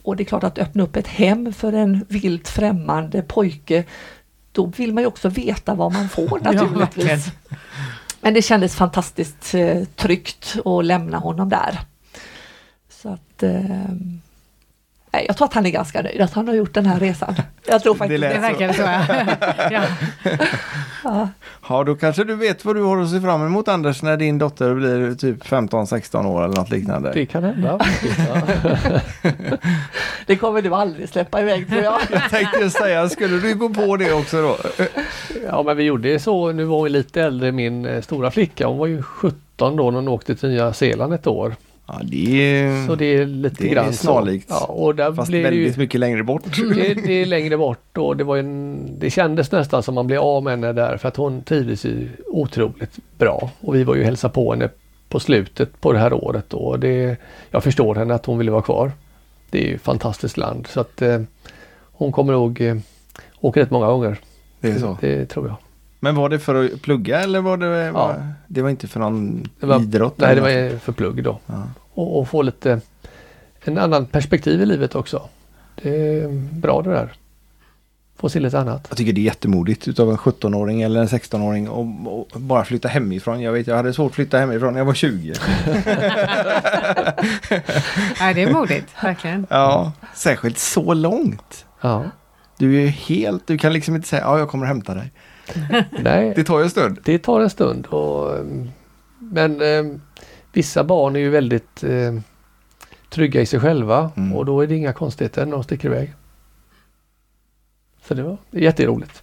och det är klart att öppna upp ett hem för en vilt främmande pojke, då vill man ju också veta vad man får *laughs* naturligtvis. Men det kändes fantastiskt eh, tryggt att lämna honom där. Så att ehm, nej, jag tror att han är ganska nöjd att han har gjort den här resan. Jag tror faktiskt Det så. verkar så. *laughs* ja. ja. Då kanske du vet vad du har att se fram emot Anders när din dotter blir typ 15-16 år eller något liknande. Det kan hända. *laughs* Det kommer du aldrig släppa iväg tror jag. Jag tänkte säga, skulle du gå på det också då? ja men vi gjorde så, nu var hon lite äldre min eh, stora flicka, hon var ju 17 då när hon åkte till Nya Zeeland ett år. Ja, det är, Så det är lite det grann så. snarlikt. Ja, och där fast det väldigt ju, mycket längre bort. det, det är längre bort och det var en, det kändes nästan som man blev av med henne där för att hon trivdes ju otroligt bra. Och vi var ju och hälsade på henne på slutet på det här året och det, jag förstår henne att hon ville vara kvar. Det är ju ett fantastiskt land så att eh, hon kommer nog eh, åka rätt många gånger. Det är så. Det tror jag. Men var det för att plugga eller var det, var, det var inte för någon Det var- idrott? Nej, det var för plugg då. Ja. Och, och få lite en annan perspektiv i livet också. Det är bra det där. Få se lite annat. Jag tycker det är jättemodigt utav en 17-åring eller en 16-åring och, och bara flytta hemifrån. Jag vet, jag hade svårt att flytta hemifrån när jag var 20. *laughs* Nej, det är modigt, verkligen. Ja, särskilt så långt. Ja. Du är ju helt, du kan liksom inte säga ja jag kommer hämta dig. Nej, Det tar ju en stund. det tar en stund. Och, men eh, vissa barn är ju väldigt eh, trygga i sig själva Mm. och då är det inga konstigheter när de sticker iväg. Så det var jätteroligt.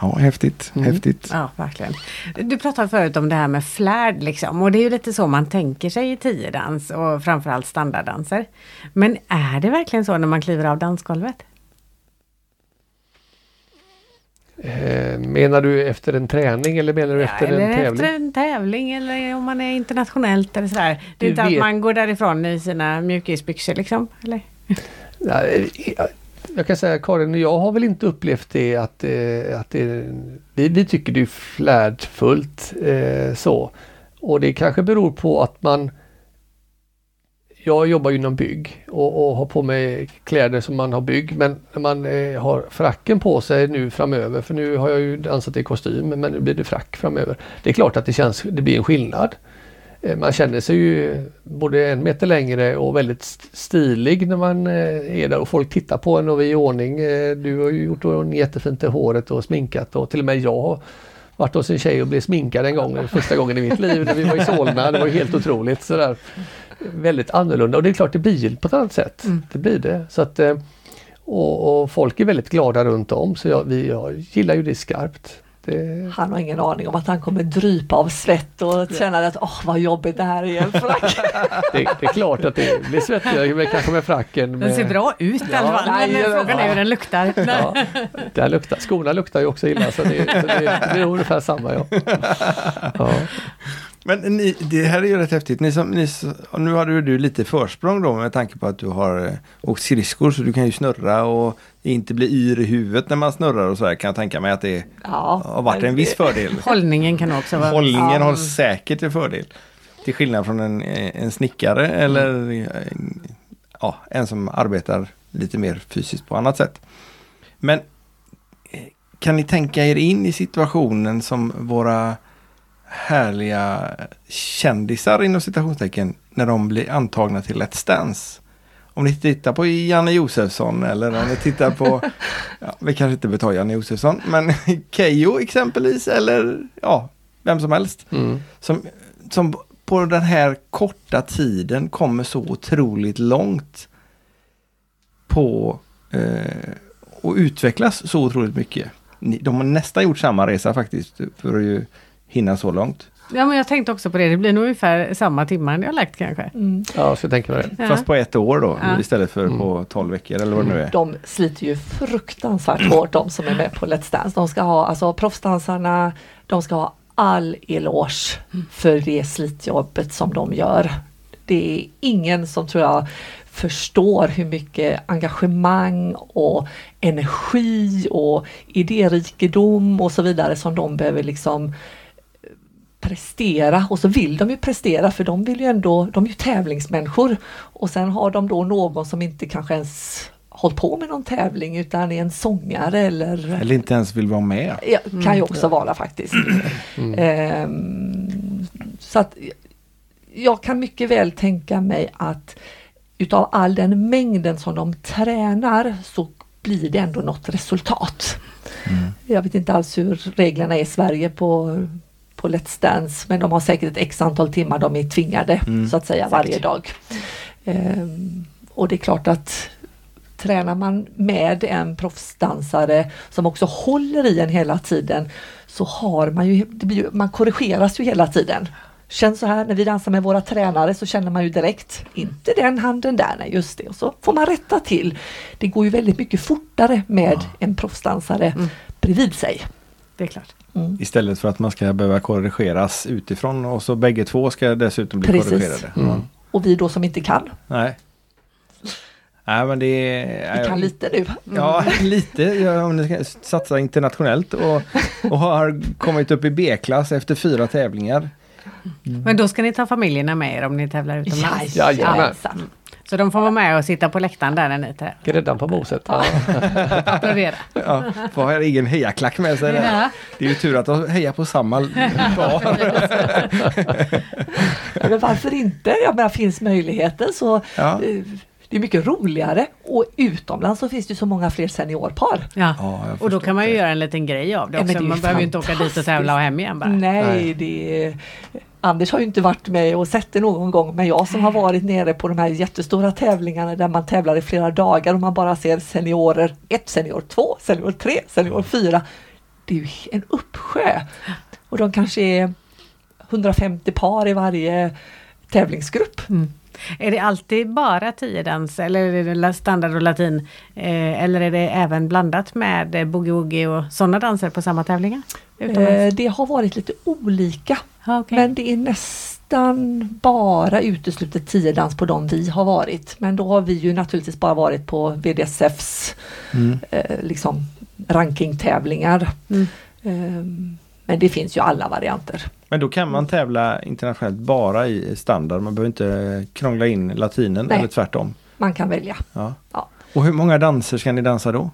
Ja, häftigt, Mm. häftigt. Ja, verkligen. Du pratade förut om det här med flärd liksom och det är ju lite så man tänker sig i tiodans och framförallt standarddanser. Men är det verkligen så när man kliver av dansgolvet? Eh, menar du efter en träning eller menar du efter eller en tävling? efter en tävling eller om man är internationellt eller sådär. Det Du är inte vet- att man går därifrån i sina mjukisbyxor liksom? Eller? Nej, jag- Jag kan säga Karin, jag har väl inte upplevt det att, eh, att det, vi, vi tycker det är flärdfullt eh, så. Och det kanske beror på att man jag jobbar ju inom bygg och, och har på mig kläder som man har bygg men när man eh, har fracken på sig nu framöver för nu har jag ju dansat i kostym men nu blir det frack framöver. Det är klart att det känns, det blir en skillnad. Eh, Man känner sig ju både en meter längre och väldigt stilig när man eh, är där och folk tittar på en och vi är i ordning. Eh, Du har ju gjort ordning jättefint i håret och sminkat och till och med jag har varit hos en tjej och blev sminkad en gång, första gången i mitt liv när vi var i Solna. Det var ju helt otroligt sådär. Väldigt annorlunda och det är klart det blir på ett annat sätt. Mm. Det blir det. Så att, eh, och, och folk är väldigt glada runt om så jag, vi, jag gillar ju det skarpt. Det, Han har ingen aning om att han kommer drypa av svett och känna att åh vad jobbigt det här är i en frack. det, det är klart att det blir svettigare men kanske med fracken. Den ser med- bra ut i alla Ja, fall. Men frågan är hur den luktar. Ja, det luktar. Skorna luktar ju också illa så det, så det, det är ungefär samma. Ja. *laughs* Ja. Men ni, det här är ju rätt häftigt. Ni som, ni, nu har du, lite försprång då med tanke på att du har eh, åkt skridskor så du kan ju snurra och inte bli yr i huvudet när man snurrar och så här kan jag tänka mig att det Ja, har varit en viss fördel. *laughs* Hållningen kan också vara... Hållningen Ja. har säkert en fördel. Till skillnad från en, eh, en snickare eller eh, ja, en som arbetar lite mer fysiskt på annat sätt. Men kan ni tänka er in i situationen som våra härliga kändisar inom citationstecken när de blir antagna till Let's Dance? Om ni tittar på Janne Josefsson eller om ni tittar på, *laughs* ja, vi kanske inte betar Janne Josefsson, men *laughs* Keyyo exempelvis eller ja, vem som helst. Mm. Som, som på den här korta tiden kommer så otroligt långt på eh, och utvecklas så otroligt mycket. De har nästan gjort samma resa faktiskt för att ju hinna så långt. Ja, men jag tänkte också på det. Det blir nog ungefär samma timmar ni har lagt kanske. Mm. ja, jag ska tänka mig det. Ja. Fast på ett år då Ja. istället för Mm. på 12 veckor eller vad det nu är. De sliter ju fruktansvärt hårt de som är med på Let's Dance. De ska ha, alltså proffsdansarna, de ska ha all eloge för det slitjobbet som de gör. Det är ingen som tror jag förstår hur mycket engagemang och energi och idérikedom och så vidare som de behöver liksom prestera och så vill de ju prestera för de vill ju ändå, de är ju tävlingsmänniskor och sen har de då någon som inte kanske ens hållit på med någon tävling utan är en sångare eller Eller inte ens vill vara med. Ja, kan ju också vara faktiskt. Mm. Ehm, så att jag kan mycket väl tänka mig att utav all den mängden som de tränar så blir det ändå något resultat. Jag vet inte alls hur reglerna är i Sverige på, på Let's Dance men de har säkert ett x antal timmar de är tvingade Mm. så att säga varje dag. Ehm, och det är klart att tränar man med en proffsdansare som också håller i en hela tiden så har man ju, det blir, man korrigeras ju hela tiden. Känns så här när vi dansar med våra tränare så känner man ju direkt, inte den handen där, nej just det. Och så får man rätta till. Det går ju väldigt mycket fortare med en proffsdansare bredvid sig. Det är klart. Mm. Istället för att man ska behöva korrigeras utifrån och så bägge två ska dessutom bli Precis. korrigerade. Mm. Och vi då som inte kan, Nej. Nej men det är... vi kan lite nu. Ja, lite. Ja, om ni ska satsa internationellt och, och har kommit upp i B-klass efter fyra tävlingar. Men då ska ni ta familjerna med er om ni tävlar utomlands? Jajamän. Jajamensan. Så de får vara med och sitta på läktaren där när ni tävlar? Gräddan på moset. Ja. *laughs* Applådera. Ja, får ha egen hejaklack med sig. Ja. Det är ju tur att de hejar på samma *laughs* par. Men varför inte? Jag menar finns möjligheten så Ja. eh, det är mycket roligare och utomlands så finns det så många fler seniorpar. Ja. Ja, och då kan man ju det. göra en liten grej av det Ja, men också. det är ju man behöver ju inte åka dit och tävla och hem igen bara. Nej, Nej. det är, Anders har ju inte varit med och sett det någon gång men jag som har varit nere på de här jättestora tävlingarna där man tävlar i flera dagar och man bara ser seniorer 1, senior 2, senior 3, senior 4. Det är ju en uppsjö. Och de kanske är 150 par i varje tävlingsgrupp. Är det alltid bara tiodans eller är det standard och latin? Eh, eller är det även blandat med boogie-woogie och sådana danser på samma tävlingar? Utomlands? Eh, det har varit lite olika Ja, okej. men det är nästan bara uteslutet tiodans på de vi har varit. Men då har vi ju naturligtvis bara varit på VDSFs Mm. eh, liksom rankingtävlingar. Mm. Men det finns ju alla varianter. Men då kan man tävla internationellt bara i standard. Man behöver inte krångla in latinen Nej. eller tvärtom. Man kan välja. Ja. Ja. Och hur många danser ska ni dansa då?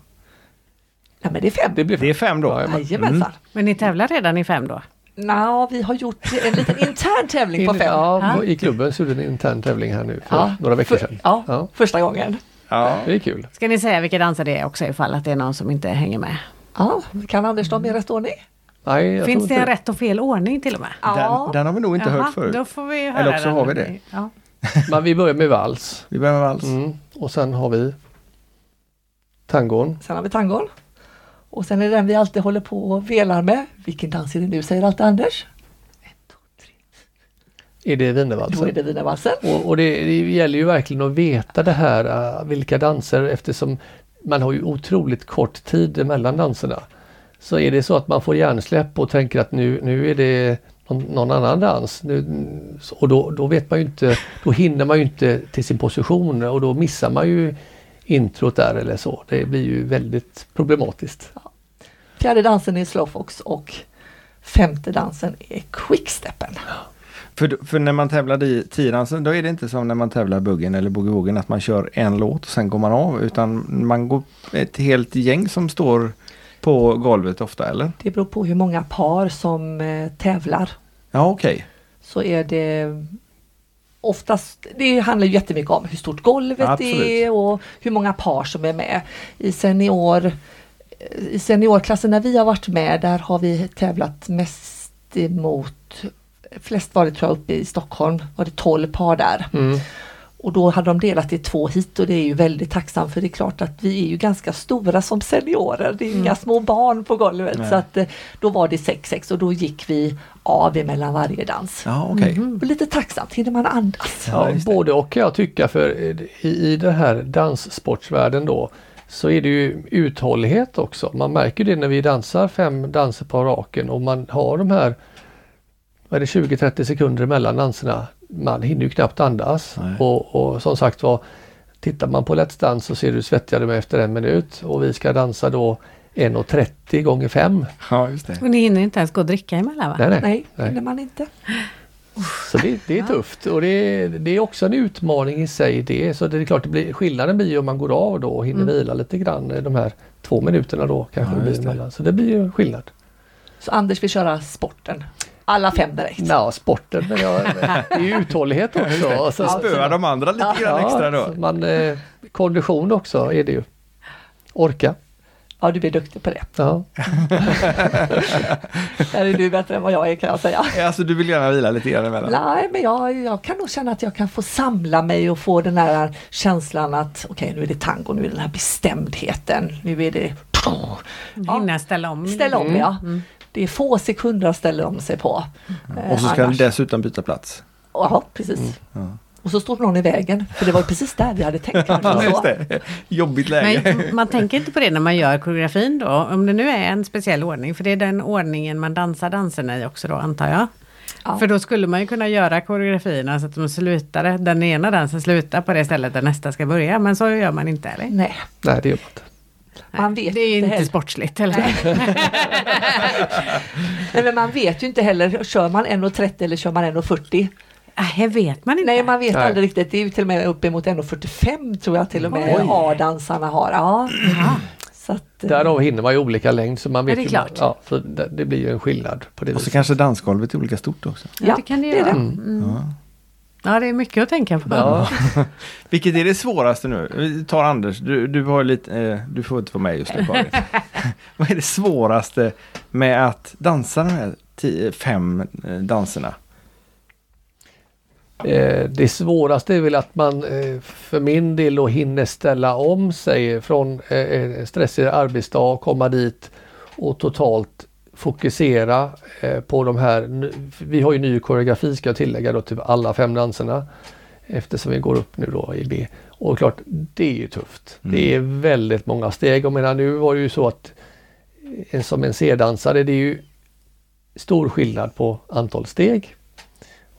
Nej men det är fem. Det blir Det är fem då? Ja, Jajamensan. Men ni tävlar redan i fem då? Nå, vi har gjort en liten *laughs* intern tävling på fem. ja. I klubben så gjorde vi en intern tävling här nu för Ja, några veckor för- sedan. Ja, Ja. första gången. Ja. Det är kul. Ska ni säga vilka danser det är också ifall att det är någon som inte hänger med? Ja, kan Anders dem i rätt ordning? Nej, Finns det en rätt och fel ordning till och med? Ja. Den, den har vi nog inte Jaha, hört förut. Då får vi höra Eller också den. har vi det. Ja. *laughs* Men vi börjar med vals. Vi börjar med vals. Mm. Och sen har vi tangon. Sen har vi tangon. Och sen är det den vi alltid håller på och velar med. Vilken dans är det nu säger alltid Anders? Ett, två, tre. Är det Då är wienervalsen? det wienervalsen. Och, och det, det gäller ju verkligen att veta det här, äh, vilka danser eftersom man har ju otroligt kort tid mellan danserna. Så är det så att man får hjärnsläpp och tänker att nu, nu är det någon, någon annan dans. Nu, och då, då vet man ju inte, då hinner man ju inte till sin position och då missar man ju introt där eller så. Det blir ju väldigt problematiskt. Fjärde dansen är slowfox och femte dansen är quicksteppen. För, för när man tävlar i tiodansen då är det inte som när man tävlar buggen eller boogie att man kör en låt och sen går man av utan man går ett helt gäng som står på golvet ofta eller? Det beror på hur många par som eh, tävlar. Ja okej. Så är det oftast, det handlar ju jättemycket om hur stort golvet Absolut. är och hur många par som är med. I senior i seniorklassen när vi har varit med, där har vi tävlat mest emot Flest var det tror jag uppe i Stockholm, var det 12 par där. Mm. Och då hade de delat i två hit och det är ju väldigt tacksamt för det är klart att vi är ju ganska stora som seniorer. Det är inga små barn på golvet Nej. så att eh, då var det 6-6 och då gick vi av emellan varje dans. Ja okej. Och lite tacksamt, hinner man andas? Ja, både och kan jag tycka för i, i den här danssportsvärlden då så är det ju uthållighet också. Man märker det när vi dansar fem danser på raken och man har de här vad är det 20-30 sekunder mellan danserna. Man hinner ju knappt andas och, och som sagt var Tittar man på Let's Dance så ser du svettigare med efter en minut och vi ska dansa då 1.30 gånger 5. Ja just det. Och ni hinner inte ens gå och dricka emellan va? Nej, nej. Nej, Nej. hinner man inte. Så det, det är tufft och det är, det är också en utmaning i sig det. Så det är klart, det blir, skillnaden blir ju om man går av då och hinner vila lite grann de här två minuterna då kanske Ja, det blir emellan. Så det blir ju skillnad. Så Anders vill köra sporten. Alla fem direkt. Ja, sporten, men jag, det är ju uthållighet också. Så, Spöa de andra lite grann extra då. man, eh, kondition också är det ju. Orka. Ja, du blir duktig på det. Ja. *laughs* Där är du bättre än vad jag är kan jag säga. Alltså du vill gärna vila lite grann emellan? Nej, men jag, jag kan nog känna att jag kan få samla mig och få den här känslan att okej, okay, nu är det tango, nu är det den här bestämdheten, nu är det... Ja. Hinna ställa om. Ställa om, ja. Mm. Det är få sekunder att ställa om sig på. Mm. Och så ska den dessutom byta plats? Ja, precis. Mm. Ja. Och så stod någon i vägen, för det var precis där vi hade tänkt. *laughs* Ja, Jobbigt läge. Men man tänker inte på det när man gör koreografin då, om det nu är en speciell ordning, för det är den ordningen man dansar danserna i också då antar jag. Ja. För då skulle man ju kunna göra koreografierna så att de slutade, den ena dansen slutar på det stället där nästa ska börja, men så gör man inte eller? Nej. Nej, det gör man inte. Man vet det är inte, inte sportsligt eller? Nej. men man vet ju inte heller, kör man 1.30 eller kör man 1.40? Nej, vet man inte. Nej, man vet Nej. aldrig riktigt. Det är ju till och med uppemot 1,45 tror jag till och med A-dansarna har. Ja. Så att, Därav hinner man ju olika längd så man vet det, klart. ja, så det, det, blir ju en skillnad. på det Och så viset. kanske dansgolvet är olika stort också. Ja, ja det kan det göra. Mm. Mm. Ja. det är mycket att tänka på. Ja. *laughs* Vilket är det svåraste nu? Vi tar Anders, du, du, har lite, eh, du får inte vara med just nu Karin. *laughs* Vad är det svåraste med att dansa de här tio, fem eh, danserna? Eh, det svåraste är väl att man eh, för min del då hinner ställa om sig från en eh, stressig arbetsdag, komma dit och totalt fokusera på de här. Vi har ju ny koreografi ska jag tillägga då till alla fem danserna eftersom vi går upp nu då i B. Och klart, det är ju tufft. Mm. Det är väldigt många steg. Och menar, nu var det ju så att som en C-dansare, det är ju stor skillnad på antal steg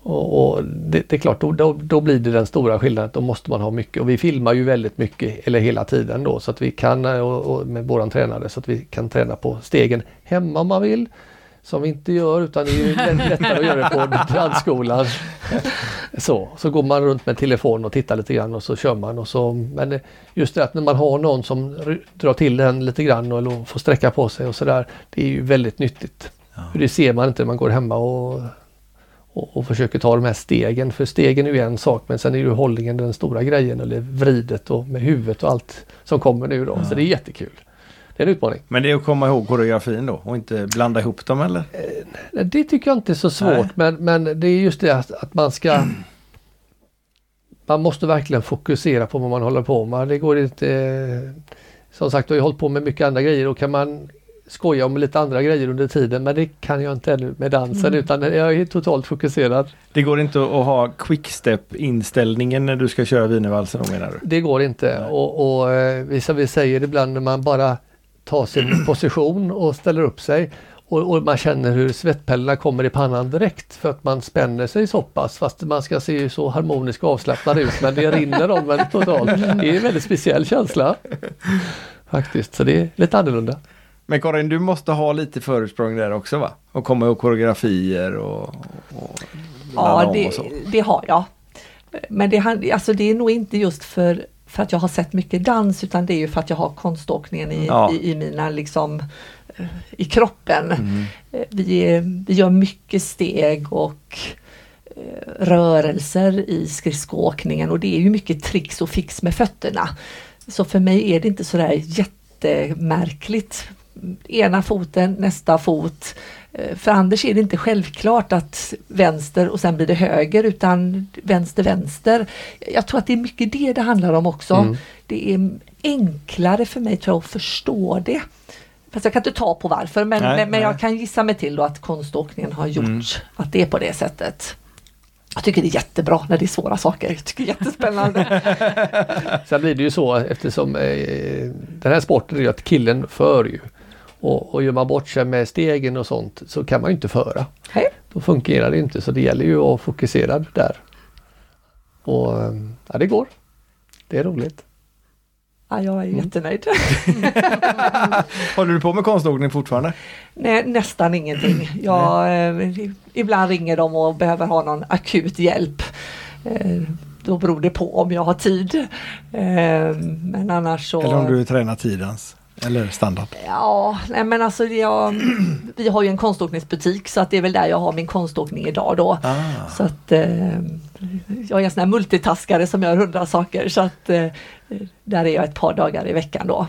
och, och det, det, är klart, då, då, då, blir det den stora skillnaden. Då måste man ha mycket och vi filmar ju väldigt mycket, eller hela tiden då, så att vi kan, och, och med våran tränare, så att vi kan träna på stegen hemma om man vill. Som vi inte gör utan det är ju *laughs* lättare att göra det på dansskolan. *laughs* Så, så går man runt med telefon och tittar lite grann och så kör man. Och så, men just det att när man har någon som drar till den lite grann och eller får sträcka på sig och sådär. Det är ju väldigt nyttigt. Ja. Det ser man inte när man går hemma och och, och, försöker ta de här stegen. För stegen är ju en sak men sen är ju hållningen den stora grejen eller vridet och med huvudet och allt som kommer nu då. Ja. Så det är jättekul. Det är en utmaning. Men det är att komma ihåg koreografin då och inte blanda ihop dem eller? Eh, det tycker jag inte är så svårt men, men det är just det att, att man ska Man måste verkligen fokusera på vad man håller på med. Det går inte Som sagt, jag har hållit på med mycket andra grejer och kan man skoja om lite andra grejer under tiden men det kan jag inte ännu med dansen mm. utan jag är totalt fokuserad. Det går inte att ha quickstep inställningen när du ska köra wienervalsen menar du? Det går inte Nej. och, och eh, som vi säger ibland när man bara tar sin *clears throat* position och ställer upp sig och, och, man känner hur svettpällarna kommer i pannan direkt för att man spänner sig så pass fast man ska se så harmonisk och avslappnad ut men det rinner om en totalt. Det är en väldigt speciell känsla. *laughs* Faktiskt, så det är lite annorlunda. Men Karin, du måste ha lite försprång där också va? Och komma ihåg koreografier och... och ja, det, och det, har jag. Men det, alltså det är nog inte just för, för att jag har sett mycket dans utan det är ju för att jag har konståkningen i, ja. i, i, mina liksom eh, i kroppen. Mm. Eh, vi, vi gör mycket steg och eh, rörelser i skridskoåkningen och det är ju mycket tricks och fix med fötterna. Så för mig är det inte sådär jättemärkligt ena foten, nästa fot. Eh, för Anders är det inte självklart att vänster och sen blir det höger utan vänster, vänster. Jag tror att det är mycket det det handlar om också. Mm. Det är enklare för mig tror jag att förstå det. Fast jag kan inte ta på varför men, nej, men, men jag kan gissa mig till då att konståkningen har gjort mm. att det är på det sättet. Jag tycker det är jättebra när det är svåra saker. Jag tycker det är jättespännande. *laughs* Sen blir det ju så eftersom eh, den här sporten är ju att killen för ju. Och, och gör man bort sig med stegen och sånt så kan man inte föra. Hej. Då fungerar det inte så det gäller ju att vara fokuserad där. Och ja, det går. Det är roligt. Ja, jag är mm. jättenöjd. *laughs* Håller du på med konståkning fortfarande? Nej, nästan ingenting. Jag, eh, ibland ringer de och behöver ha någon akut hjälp. Eh, då beror det på om jag har tid. Eh, men annars så... Eller om du tränar tidens? Eller standard? Ja, nej men alltså jag, vi har ju en konståkningsbutik så att det är väl där jag har min konståkning idag då. Ah. Så att eh, jag är en sån här multitaskare som gör hundra saker så att eh, där är jag ett par dagar i veckan då.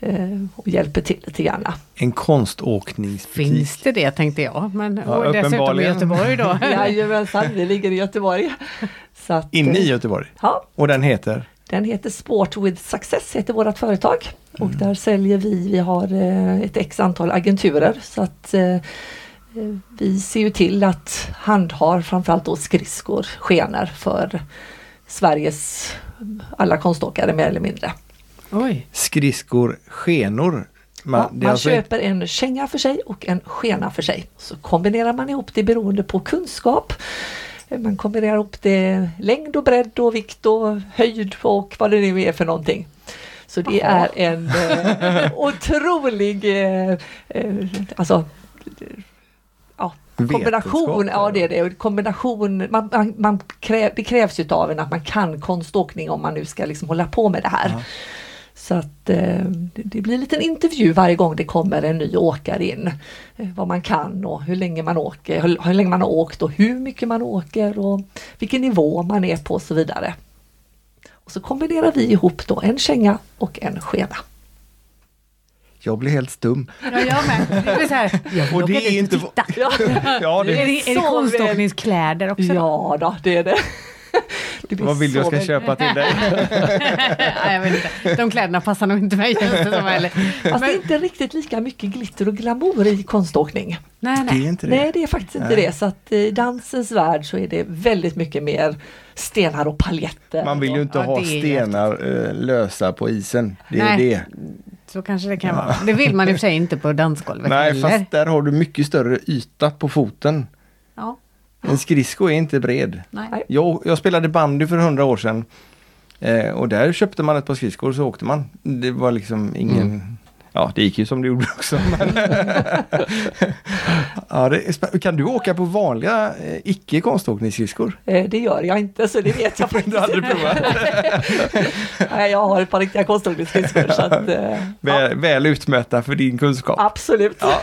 eh, och hjälper till lite grann. En konståkningsbutik. Finns det det tänkte jag. Men, Ja, och dessutom i. Göteborg då. *laughs* Jajamensan, vi ligger i Göteborg. Så att, Inne i eh, Göteborg. Ja, Och den heter? den heter Sport with Success, heter vårt företag. Och där säljer vi, vi har eh, ett x antal agenturer så att eh, eh, vi ser ju till att handhar framförallt då skridskor, skenor för Sveriges alla konståkare mer eller mindre. Oj. Skridskor, skenor. Man, ja, man alltså köper en känga för sig och en skena för sig. Så kombinerar man ihop det beroende på kunskap. Man kombinerar ihop det längd och bredd och vikt och höjd och vad det nu är för någonting. Så det är en eh, *laughs* otrolig eh, eh, alltså, ja, kombination. Ja, det är det. Kombination, man, man, man kräv, det krävs ju av en att man kan konståkning om man nu ska liksom hålla på med det här. Ja. Så att eh, det, det blir en liten intervju varje gång det kommer en ny åkare in. Eh, vad man kan och hur länge man åker, hur, hur länge man har åkt och hur mycket man åker och vilken nivå man är på och så vidare. Så kombinerar vi ihop då en känga och en skena. Jag blir helt stum. Ja, jag med. Det är så här, *laughs* jag Och det är inte- titta. *laughs* Ja, Är det, är det väl- konståkningskläder också? Ja då, det är det. Det blir Vad vill du jag ska väl- köpa till dig? *laughs* Nej, jag vet inte. De kläderna passar nog inte mig. det som, eller? Fast det är inte riktigt lika mycket glitter och glamour i konståkning. Nej, Det är nej. inte det. Nej, det är faktiskt inte Nej. det. Så att i dansens värld så är det väldigt mycket mer stenar och paljetter. Man vill ju inte Ja, ha stenar eh, lösa på isen. Det är Nej. det. Så kanske det kan vara. Det vill man i och för sig inte på dansgolvet Nej, heller. fast där har du mycket större yta på foten. Ja, En skridsko är inte bred. nej. Jag, jag spelade bandy för hundra år sedan. Eh, och där köpte man ett par skridskor och så åkte man. Det var liksom ingen... Mm. Ja, det gick ju som det gjorde också. Men *laughs* ja, det kan du åka på vanliga eh, icke konståkningsskridskor? Eh, Det gör jag inte så det vet jag *laughs* Du faktiskt. hade provat? *laughs* Nej, jag har ett par riktiga konståkningsskridskor så att eh, ja, Väl, väl utmätta för din kunskap. absolut. Ja.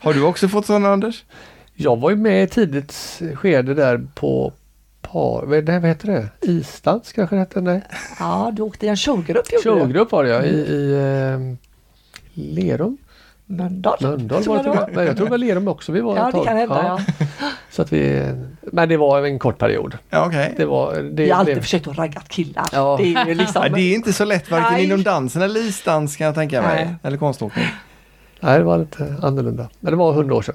Har du också fått sådana Anders? Jag var ju med i tidigt skede där på par, vad nej, vad heter det? Isdans kanske det hette? Nej. Ja, du åkte i en showgrupp gjorde. Showgrupp var det ja, i, i eh, Lerum. Mölndal. Mölndal var det jag tror jag. Nej, jag tror det var Lerum också vi var Ja, ett det kan hända. Ja. Så att vi, men det var en kort period. Ja, okej. Det var, det, Vi har alltid blev- försökt att ragga killar. Ja. Det är ju liksom... Ja, det är inte så lätt varken Nej. inom dansen eller isdans kan jag tänka mig. Nej. Eller konståkning. Nej, det var lite annorlunda. Men det var hundra år sedan.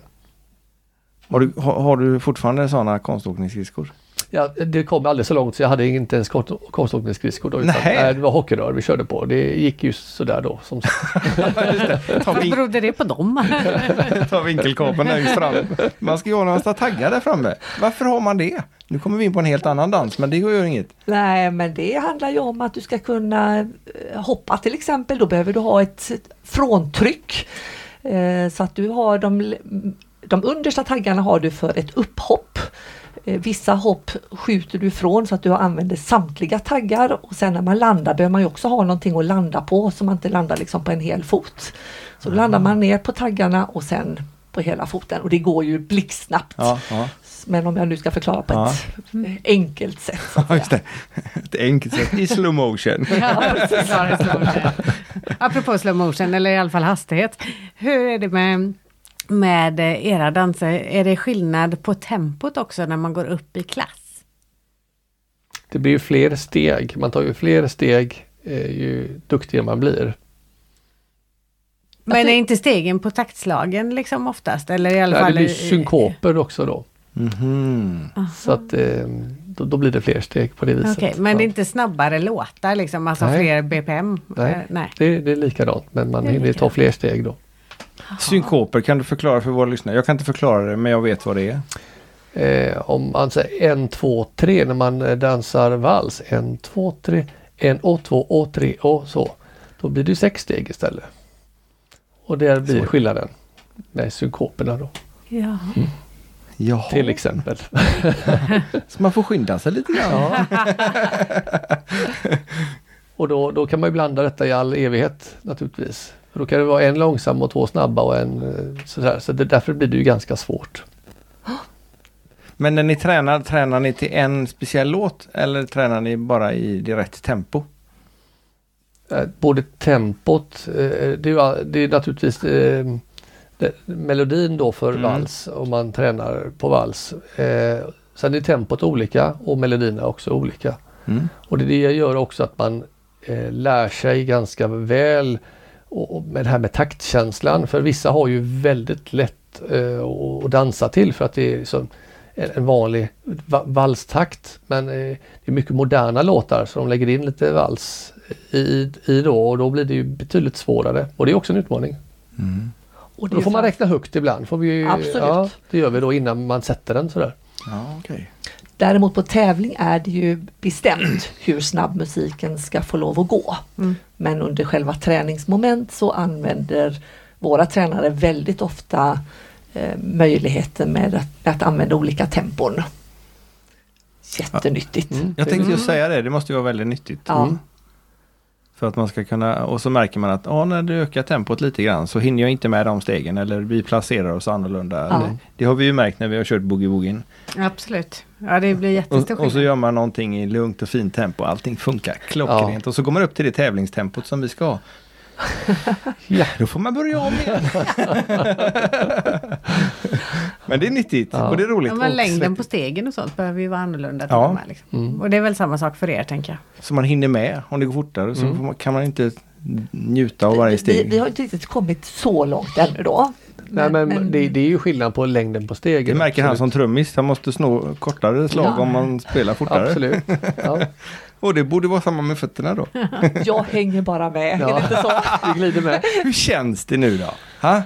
Har du, har, har du fortfarande sådana konståkningsskridskor? Ja, det kom aldrig så långt så jag hade inte ens konst- konståkningsskridskor då. Utan, Nej. nej, det var hockeyrör vi körde på. Det gick ju sådär då. Som sagt. *laughs* Ta, Vad vin, berodde det på dem? *laughs* ta vinkelkapen längst fram. Man ska ju ha några taggar där framme. Varför har man det? Nu kommer vi in på en helt annan dans men det går ju inget. Nej, men det handlar ju om att du ska kunna eh, hoppa till exempel. Då behöver du ha ett ett fråntryck. Eh, Så att du har de, de understa taggarna har du för ett upphopp. Eh, Vissa hopp skjuter du ifrån så att du använder samtliga taggar och sen när man landar behöver man ju också ha någonting att landa på så man inte landar liksom på en hel fot. Så då landar man ner på taggarna och sen på hela foten och det går ju blixtsnabbt. Ja, ja. Men om jag nu ska förklara på Ja. ett eh, enkelt sätt. Ja, just det. *laughs* Ett enkelt sätt i slow motion. *laughs* Ja, slow motion. Apropå slow motion, eller i alla fall hastighet. Hur är det med, med era danser? Är det skillnad på tempot också när man går upp i klass? Det blir ju fler steg. Man tar ju fler steg eh, ju duktigare man blir. Men Jag är inte stegen på taktslagen liksom oftast? Eller i alla Ja, det fall... blir i- synkoper också då. Mhm. Så att eh, då, då blir det fler steg på det viset. Okej, men det är Ja. inte snabbare låtar liksom, alltså Nej. fler BPM? Nej. Eh, nej. det, det är likadant men man Det hinner ta fler steg då. Synkoper kan du förklara för våra lyssnare? Jag kan inte förklara det men jag vet vad det är. Eh, om man säger en, två, tre när man eh, dansar vals. En, två, tre, en, och två, och tre och så. Då blir det sex steg istället. Och där blir Så. skillnaden med synkoperna då Ja. Jaha. till exempel. *laughs* Så man får skynda sig lite grann. Ja. *laughs* och då, då kan man ju blanda detta i all evighet naturligtvis. För då kan det vara en långsam och två snabba och en eh, sådär. Så det, därför blir det ju ganska svårt. Men när ni tränar, tränar ni till en speciell låt eller tränar ni bara i det rätt tempo? eh, både tempot, eh, det, är, det är naturligtvis det, melodin då för Mm. vals om man tränar på vals. Sen är tempot olika och melodierna också olika. Mm. Och det, det gör också att man lär sig ganska väl och, och med det här med taktkänslan. För vissa har ju väldigt lätt eh, att- dansa till för att det är som en, vanlig va, valstakt. Men eh, det är mycket moderna låtar så de lägger in lite vals i, i då och då blir det ju betydligt svårare. Och det är också en utmaning. Mm. Och Då får man räkna högt ibland. Får vi, Absolut. Ja, det gör vi då innan man sätter den sådär. Ja, okej. Däremot på tävling är det ju bestämt hur snabb musiken ska få lov att gå. Mm. Men under själva träningsmoment så använder våra tränare väldigt ofta eh, möjligheten med att, med att använda olika tempon. Jättenyttigt. Mm. Jag tänkte just säga det, det måste ju vara väldigt nyttigt. Ja. Mm. För att man ska kunna, och så märker man att ja, när du ökar tempot lite grann så hinner jag inte med de stegen eller vi placerar oss annorlunda. Ja. Det, det har vi ju märkt när vi har kört boogie-woogien. Absolut. Ja, det blir jättestor Och, och så skillnad. gör man någonting i lugnt och fint tempo. Allting funkar klockrent. Och så går man upp till det tävlingstempot som vi ska ha. Ja, då får man börja om igen. Men det är nyttigt Ja. och det är roligt. Ja, men längden på stegen och sånt behöver ju vara annorlunda. Ja. här, liksom. Mm. Och det är väl samma sak för er tänker jag. Så man hinner med. Om det går fortare så Mm. kan man inte njuta av varje Vi, vi, steg. vi har inte riktigt kommit så långt ännu då. Nej men, Det, det är ju skillnad på längden på stegen. Det märker han Absolut. som trummis. Han måste snå kortare slag Ja. om man spelar fortare. Absolut. Ja, *laughs* Och det borde vara samma med fötterna då. *laughs* Jag hänger bara med. Är Ja. det inte så? *laughs* vi glider med. Hur känns det nu då? Ha?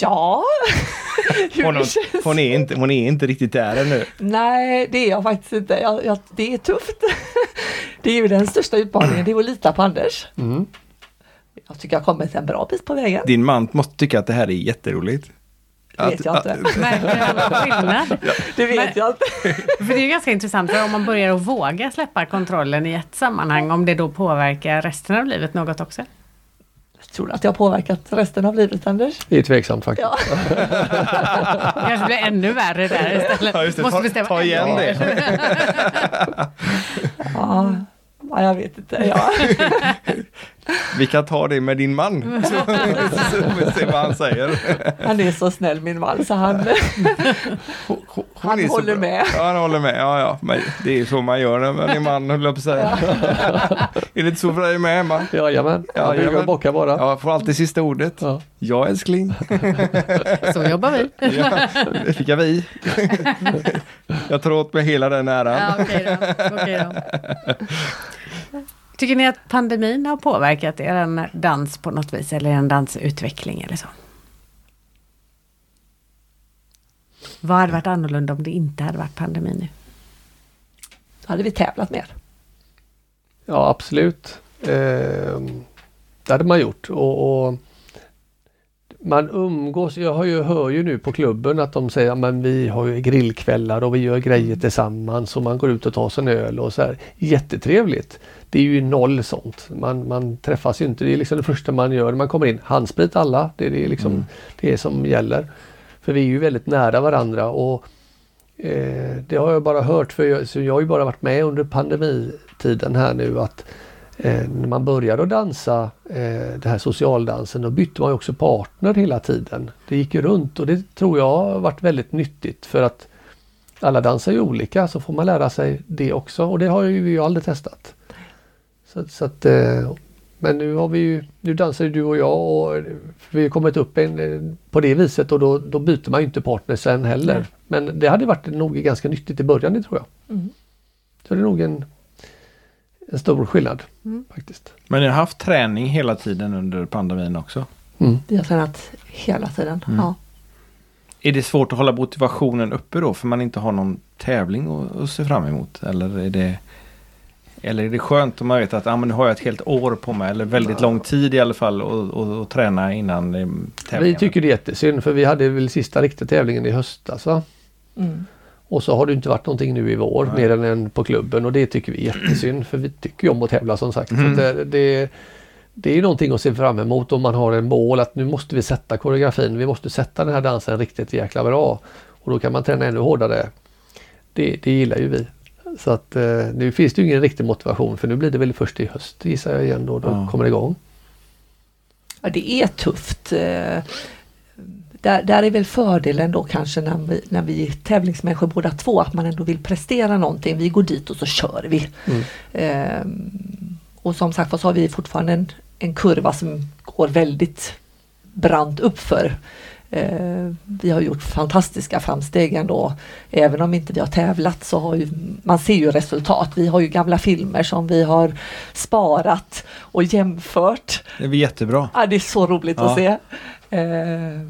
Ja. *laughs* Hur Hon, känns? hon, är inte, hon är inte riktigt där ännu. Nej, det är jag faktiskt inte. Jag, jag, det är tufft. Det är ju den största utmaningen, det är att lita på Anders. Mm. Jag tycker jag har kommit en bra bit på vägen. Din man måste tycka att det här är jätteroligt. *laughs* *laughs* Det vet jag inte. Märker någon skillnad? Det vet Men- jag inte. För det är ju ganska intressant för om man börjar att våga släppa kontrollen i ett sammanhang, om det då påverkar resten av livet något också. Tror du att jag har påverkat resten av livet Anders? Det är tveksamt faktiskt. Ja. Det *laughs* kanske blir ännu värre där istället. Ja, just det. Måste Ta- bestämma ta igen det. Ja, ja jag vet inte. Ja. Vi kan ta det med din man. Så, *laughs* så se vad han säger. Han är så snäll min man så han, *laughs* Hon, hon Han håller bra. med. Ja, han håller med. Ja, ja. Men det är så man gör när man är man, höll jag på att säga. *laughs* är det inte så för dig med, Emma? Jajamän, Ja, jag brukar bocka bara. Ja, får alltid sista ordet. Ja. Ja, älskling. Så jobbar vi. Ja, det fick jag vi. jag tar åt mig hela den äran. Ja, okej då. Okej då. Tycker ni att pandemin har påverkat er dans på något vis eller en dansutveckling eller så? Vad hade varit annorlunda om det inte hade varit pandemi nu? Då hade vi tävlat mer. Ja absolut. Ehm, det hade man gjort. Och, och man umgås, jag har ju, hör ju nu på klubben att de säger att vi har ju grillkvällar och vi gör grejer tillsammans och man går ut och tar sig en öl och så här. Jättetrevligt. Det är ju noll sånt. Man, man träffas ju inte. Det är liksom det första man gör när man kommer in. Handsprit alla. Det är det, liksom, Mm. det som gäller. För vi är ju väldigt nära varandra och eh, det har jag bara hört för jag, så jag har ju bara varit med under pandemitiden här nu att eh, när man började att dansa eh, det här socialdansen då bytte man också partner hela tiden. Det gick ju runt och det tror jag har varit väldigt nyttigt för att alla dansar ju olika så får man lära sig det också och det har ju vi aldrig testat. Så, så att, eh, men nu har vi ju, nu dansar ju du och jag och vi har kommit upp en, eh, på det viset och då, då byter man ju inte partner sen heller. Nej. Men det hade varit nog ganska nyttigt i början det tror jag. Mm. Så det är nog en, en stor skillnad Mm. faktiskt. Men ni har haft träning hela tiden under pandemin också. Mm. Vi har tränat hela tiden. Mm. Ja. Är det svårt att hålla motivationen uppe då för man inte har någon tävling att, att se fram emot? Eller är det eller är det skönt om man vet att ah, men nu har jag ett helt år på mig eller väldigt lång tid i alla fall och, och, och träna innan eh, tävlingen? Vi tycker det är jättesynd för vi hade väl sista riktiga tävlingen i höstas va? Mm. Och så har det inte varit någonting nu i vår Nej. mer än en på klubben och det tycker vi är jättesynd för vi tycker ju om att tävla som sagt. Mm. Så det, det, det är ju någonting att se fram emot om man har en mål att nu måste vi sätta koreografin, vi måste sätta den här dansen riktigt jäkla bra. Och då kan man träna ännu hårdare. Det, det gillar ju vi. Så att eh, nu finns det ju ingen riktig motivation för nu blir det väl först i höst gissar jag igen då, då Ja. kommer det igång. Ja, det är tufft. Eh, Där, där är väl fördelen då kanske när vi, när vi är tävlingsmänniskor båda två, att man ändå vill prestera någonting. Vi går dit och så kör vi. Mm. Ehm, och som sagt var så har vi fortfarande en, en kurva som går väldigt brant uppför. Eh, vi har gjort fantastiska framsteg ändå. Även om inte vi har tävlat så har ju, man ser ju resultat. Vi har ju gamla filmer som vi har sparat och jämfört. Det är jättebra. Ja, det är så roligt Ja. att se. Eh,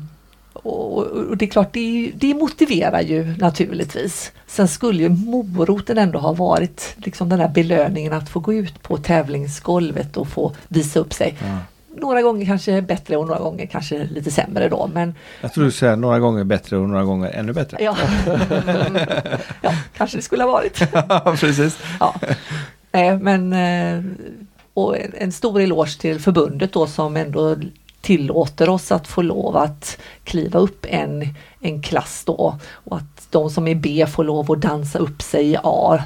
och, och det är klart, det, det motiverar ju naturligtvis. Sen skulle ju moroten ändå ha varit liksom den här belöningen att få gå ut på tävlingsgolvet och få visa upp sig. Ja. Några gånger kanske bättre och några gånger kanske lite sämre då. Men Jag tror du säger några gånger bättre och några gånger ännu bättre. ja, *laughs* ja kanske det skulle ha varit. *laughs* Precis. Ja. Nej, men eh, och en, stor eloge till förbundet då som ändå tillåter oss att få lov att kliva upp en, en klass då och att de som är B får lov att dansa upp sig i A.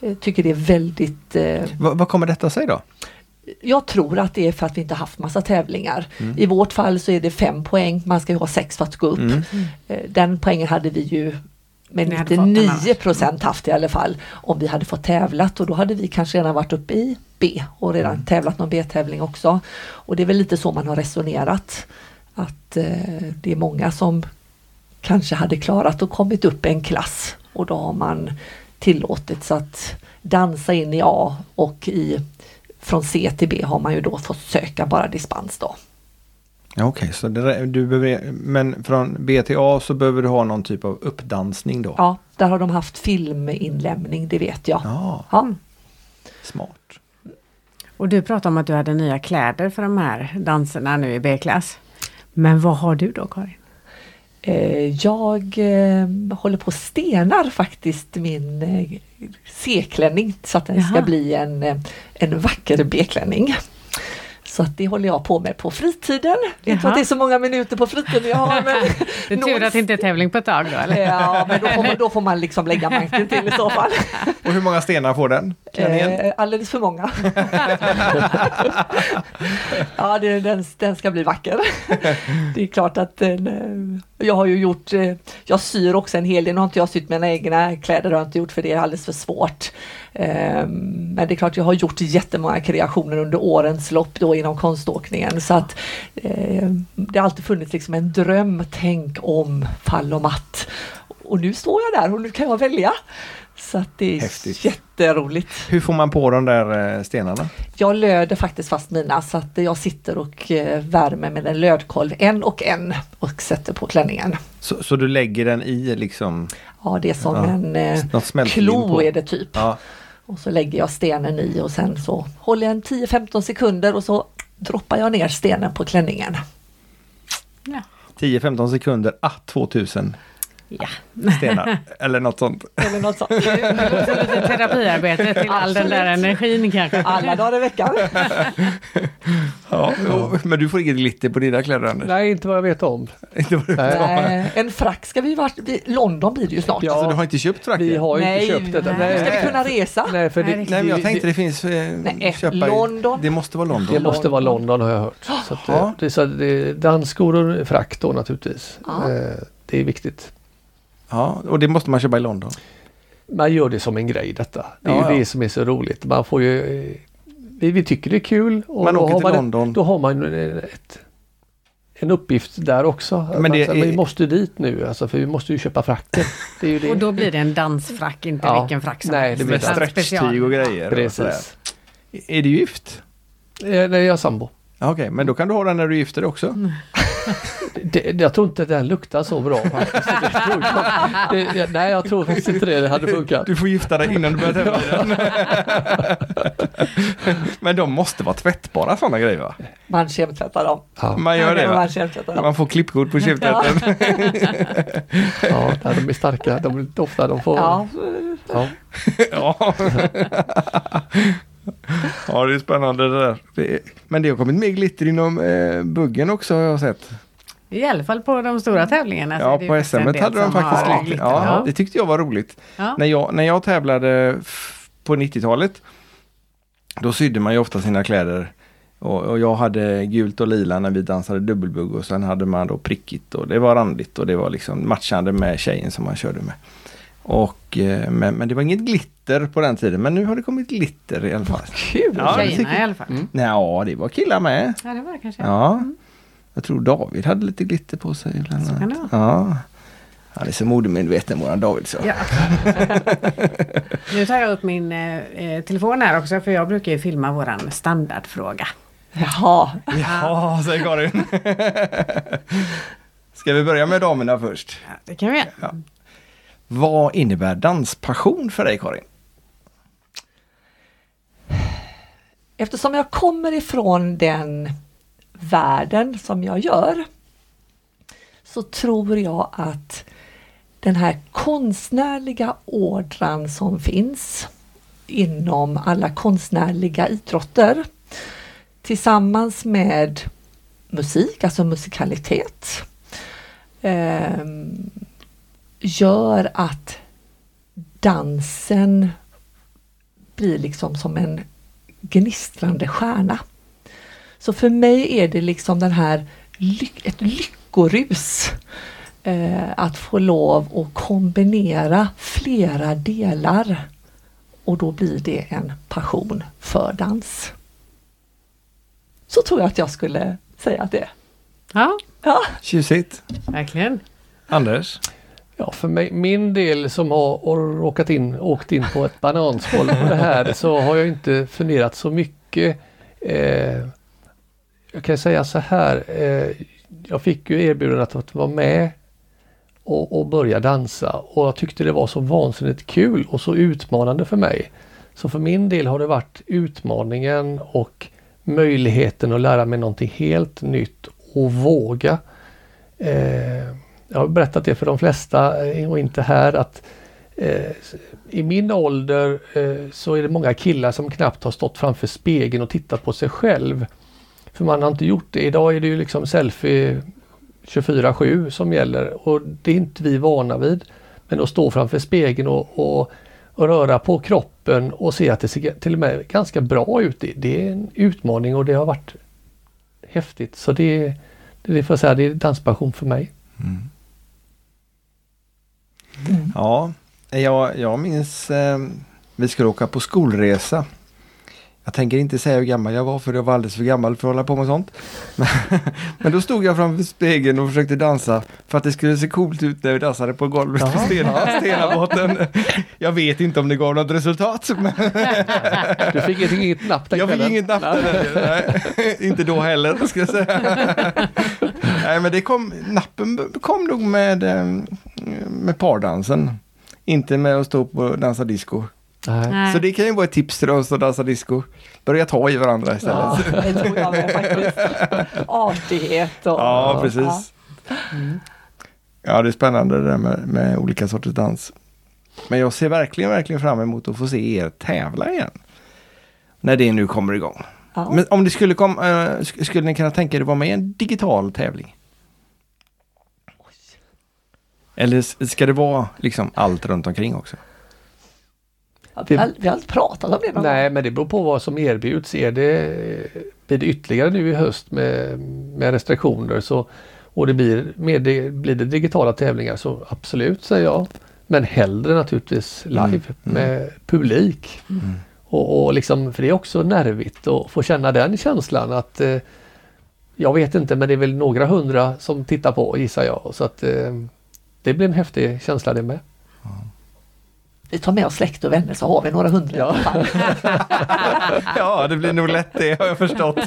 Jag tycker det är väldigt eh, Va- vad kommer detta sig då? Jag tror att det är för att vi inte haft massa tävlingar. I vårt fall så är det fem poäng, man ska ju ha sex för att gå upp. Mm. Eh, Den poängen hade vi ju med Ni hade fått den 99 annars. procent haft i alla fall om vi hade fått tävlat och då hade vi kanske redan varit uppe i B och redan Mm. tävlat någon B-tävling också. Och det är väl lite så man har resonerat. Att eh, det är många som kanske hade klarat och kommit upp en klass och då har man tillåtits att dansa in i A och i från C till B har man ju då fått söka bara dispens då. Ja, Okej, så det, du behöver, men från B till A så behöver du ha någon typ av uppdansning då? Ja, där har de haft filminlämning, det vet jag. Ja, Ja. smart. Och du pratade om att du hade nya kläder för de här danserna nu i B-klass. Men vad har du då Karin? Eh, Jag eh, håller på och stenar faktiskt min eh, C-klänning så att den ska Jaha. bli en, en vacker B-klänning. Så att det håller jag på med på fritiden. Inte Jaha. att det är så många minuter på fritiden jag har men *laughs* Det är tur att det inte är tävling på ett tag då eller? Ja, men då får man, då får man liksom lägga manken till i så fall. *laughs* Och hur många stenar får den? Eh, alldeles för många. *laughs* ja, det, den, den ska bli vacker. det är klart att den, eh, jag har ju gjort, eh, jag syr också en hel del, nu har inte jag sytt mina egna kläder, det har jag inte gjort för det är alldeles för svårt. Eh, men det är klart jag har gjort jättemånga kreationer under årens lopp då inom konståkningen så att eh, det har alltid funnits liksom en dröm, tänk om fall och matt. Och nu står jag där och nu kan jag välja. Så att det är Häftigt. jätteroligt. Hur får man på de där eh, stenarna? Jag löder faktiskt fast mina så att jag sitter och värmer med en lödkolv en och en och sätter på klänningen. Så, så du lägger den i liksom Ja det är som Ja, en klo är det typ. Ja, Och så lägger jag stenen i och sen så håller jag en 10-15 sekunder och så droppar jag ner stenen på klänningen. 10-15 sekunder, ah 2000 Ja. stenar. Eller något sånt. Eller något sånt. Lite terapiarbete till all den där energin kanske. Alla dagar i veckan. Ja, men du får inget glitter på dina kläder Anders? Nej, inte vad jag vet om. Inte vad du- Nej. Nej, en frack ska vi vara, vi- London blir det ju snart. Ja. Alltså, du har inte köpt fracken? Vi har Nej, inte köpt detta. nej. Ska vi kunna resa? Nej, för det, Nej, men jag tänkte det finns eh, Nej, köpa i- London. Det måste vara London. Det måste vara London har jag hört. Så att, Ja. eh, det, är så att det dansskor och frack då naturligtvis. Ja. Eh, Det är viktigt. Ja, och det måste man köpa i London. Man gör det som en grej detta. Det är Ja, ju ja. det som är så roligt. Man får ju vi, vi tycker det är kul. Och Man då åker har till man London. Ett, då har man ett, en uppgift där också. Men det, är- Vi måste dit nu alltså, för vi måste ju köpa fracken. *laughs* Det är ju det. Och då blir det en dansfrack, inte Ja. vilken frack som Nej, helst. det blir stretchtyg och grejer. och. Precis. Är du gift? Eh, Nej, jag är sambo. Ja, Okej, men då kan du ha den när du gifter dig också. *laughs* Det, jag tror inte den luktar så bra faktiskt. Det det, nej, jag tror faktiskt inte det, det hade funkat. Du får gifta dig innan du börjar tävla. *laughs* Men de måste vara tvättbara sådana grejer va? Man kemtvättar dem. Ja, Man gör det Man va? dem. Man får klippkort på kemtvätten. ja, nej, de är starka. De är ofta de får... Ja, Ja. Ja. ja, det är spännande det där. Det är, men det har kommit mer glitter inom eh, buggen också har jag sett. I alla fall på de stora tävlingarna. så Ja, på SM hade de faktiskt har lite. Ja, Ja. det tyckte jag var roligt. Ja. När, jag, när jag tävlade på 90-talet, då sydde man ju ofta sina kläder. Och, och jag hade gult och lila när vi dansade dubbelbugg och sen hade man då prickigt och det var randigt och det var liksom matchande med tjejen som man körde med. Och, eh, men, men det var inget glitter på den tiden, men nu har det kommit glitter i alla fall. Kul! Ja, Tjejerna i alla fall. Mm. Ja, det var killar med. Ja, det var kanske. Ja. Jag tror David hade lite glitter på sig. Bland Så kan annat. det vara. Ja. Han är så modemedveten våran David så. Ja. *laughs* nu tar jag upp min eh, eh, telefon här också för jag brukar ju filma våran standardfråga. Jaha, Ja, säger Karin. *laughs* Ska vi börja med damerna först? Ja, det kan vi göra. Ja. Vad innebär danspassion för dig Karin? eftersom jag kommer ifrån den världen som jag gör så tror jag att den här konstnärliga ådran som finns inom alla konstnärliga idrotter tillsammans med musik, alltså musikalitet, eh, gör att dansen blir liksom som en gnistrande stjärna. Så för mig är det liksom den här ly- ett lyckorus eh, att få lov att kombinera flera delar och då blir det en passion för dans. Så tror jag att jag skulle säga att det är. Ja, Ja, Tjusigt. verkligen. Anders? Ja, för mig, min del som har har råkat in, åkt in på ett bananskal på det här så har jag inte funderat så mycket. Eh, jag kan säga så här. Eh, jag fick ju erbjudandet att vara med och, och börja dansa och jag tyckte det var så vansinnigt kul och så utmanande för mig. Så för min del har det varit utmaningen och möjligheten att lära mig någonting helt nytt och våga. Eh, jag har berättat det för de flesta eh, och inte här att eh, i min ålder eh, så är det många killar som knappt har stått framför spegeln och tittat på sig själv. För man har inte gjort det. Idag är det ju liksom selfie 24-7 som gäller och det är inte vi vana vid. Men att stå framför spegeln och, och, och röra på kroppen och se att det ser till och med ganska bra ut. Det, det är en utmaning och det har varit häftigt. Så det, det får jag säga, det är danspassion för mig. Ja, jag, jag minns eh, vi skulle åka på skolresa. Jag tänker inte säga hur gammal jag var för jag var alldeles för gammal för att hålla på med sånt. Men, *laughs* men då stod jag framför spegeln och försökte dansa för att det skulle se coolt ut när vi dansade på golvet på. Stena, Stenabåten. Jag vet inte om det gav något resultat. Men Du fick inget, inget napp den jag fick inget napp. Nej, *laughs* Inte då heller ska jag säga. *laughs* Nej men det kom, nappen kom nog med, eh, med pardansen. Inte med att stå på och dansa disco. Nej. Så det kan ju vara ett tips till oss att dansa disco. Börja ta i varandra istället. ja Ja, det tror jag med faktiskt. Artighet och... precis. Ja, det är spännande det där med, med olika sorters dans. Men jag ser verkligen, verkligen fram emot att få se er tävla igen. När det nu kommer igång. Ja. Men om det skulle komma, eh, sk- skulle ni kunna tänka er att vara med i en digital tävling? Eller ska det vara liksom allt runt omkring också? Ja, vi, har, vi har inte pratat om det någon Nej, men det beror på vad som erbjuds. Är det, blir det ytterligare nu i höst med, med restriktioner så, och det blir, med det, blir det digitala tävlingar så absolut säger jag. Men hellre naturligtvis live Mm, med publik. Och, och liksom, för det är också nervigt att få känna den känslan att eh, jag vet inte men det är väl några hundra som tittar på gissar jag. Så att eh, det blir en häftig känsla det med. Vi tar med oss släkt och vänner så har vi några hundra. Ja. *laughs* Ja, det blir nog lätt det har jag förstått.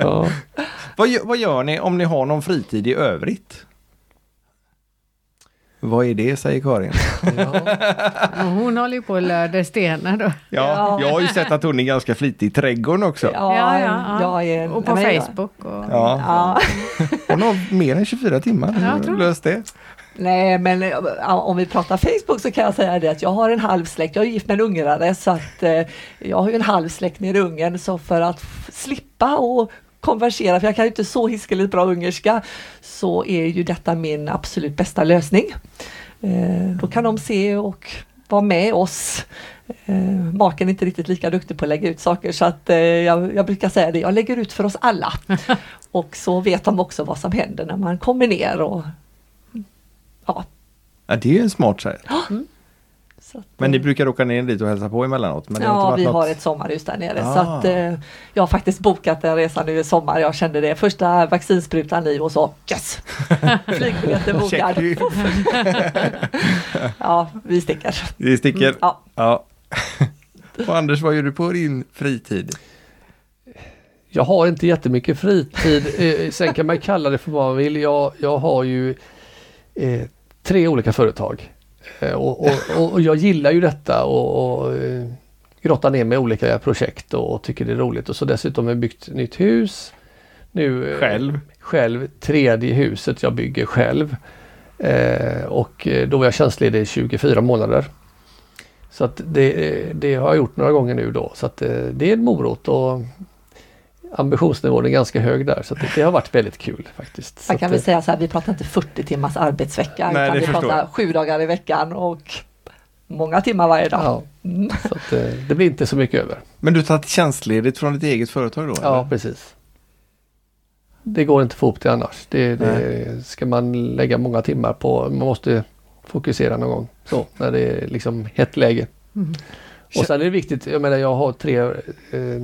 Ja. vad, gör, vad gör ni om ni har någon fritid i övrigt? Vad är det, säger Karin. Ja. Hon håller ju på och löder stenar då. Ja, Ja. jag har ju sett att hon är ganska flitig i trädgården också. Ja, Ja, ja, ja. jag är... Och på Facebook. Och, Ja. Ja. Hon har mer än 24 timmar. Ja, jag tror det. Nej men eh, om vi pratar Facebook så kan jag säga det att jag har en halv släkt, jag är gift med en ungrare så att eh, jag har ju en halv släkt nere i Ungern så för att slippa och konversera, för jag kan ju inte så hiskeligt bra ungerska, så är ju detta min absolut bästa lösning. Eh, då kan de se och vara med oss. Eh, maken är inte riktigt lika duktig på att lägga ut saker så att eh, jag, jag brukar säga det, jag lägger ut för oss alla. *laughs* och så vet de också vad som händer när man kommer ner och ja. Ja, det är ju en smart. Så att, Men ni eh, brukar åka ner dit och hälsa på emellanåt? Men det har inte Ja, varit vi något... har ett sommarhus där nere så Ah. att eh, jag har faktiskt bokat en resa nu i sommar. Jag kände det. Första vaccinsprutan i och så yes! *laughs* Flygbiljetten bokad. *laughs* Ja, vi sticker. Det sticker. Mm, ja. Ja. *laughs* och Anders, vad gör du på din fritid? Jag har inte jättemycket fritid. Eh, sen kan man kalla det för vad man vill. Jag, jag har ju eh, tre olika företag. Eh, och, och, och, jag gillar ju detta och, och eh, grotta ner med olika projekt och, och tycker det är roligt. Och så dessutom har jag byggt nytt hus. Nu, eh, Själv? Själv. Tredje huset jag bygger själv. Och då var jag tjänstledig i 24 månader. Så att det, det har jag gjort några gånger nu då. Så att det är en morot och ambitionsnivån är ganska hög där. Så att det, det har varit väldigt kul faktiskt. Man kan väl säga så här, vi pratar inte 40 timmars arbetsvecka Nej, utan vi förstår pratar sju dagar i veckan och många timmar varje dag. Ja, Mm. så att, eh, det blir inte så mycket över. Men du tar tjänstledigt från ditt eget företag då? Ja, eller? precis. Det går inte att få ihop det annars. Det, det ska man lägga många timmar på. Man måste fokusera någon gång. Så, när det är liksom hett läge. Mm. Och sen är det viktigt, jag menar jag har tre, eh,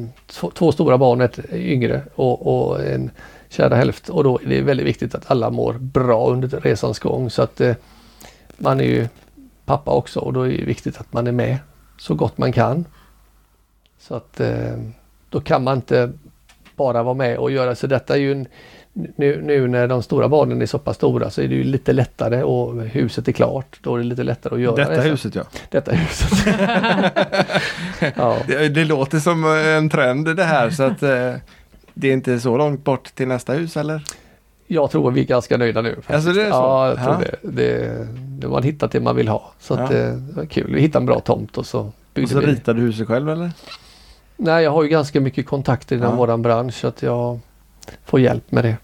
två, stora barn, ett yngre och, och en kära hälft. Och då är det väldigt viktigt att alla mår bra under resans gång. Så att eh, man är ju pappa också och då är det viktigt att man är med så gott man kan. Så att eh, då kan man inte bara vara med och göra så detta är ju en, nu, nu när de stora barnen är så pass stora så är det ju lite lättare och huset är klart. Då är det lite lättare att göra Detta det. huset ja. Detta huset. *laughs* ja. Det, det låter som en trend det här så att eh, det är inte så långt bort till nästa hus eller? Jag tror vi är ganska nöjda nu. faktiskt. Alltså, det är så? Ja, jag tror Ja. det. det. Har man hittat det man vill ha. Så att, Ja. eh, det var kul. Vi hittade en bra tomt och så Och byggde så vi. ritar du huset själv eller? Nej, jag har ju ganska mycket kontakter inom Ja. våran bransch så att jag får hjälp med det.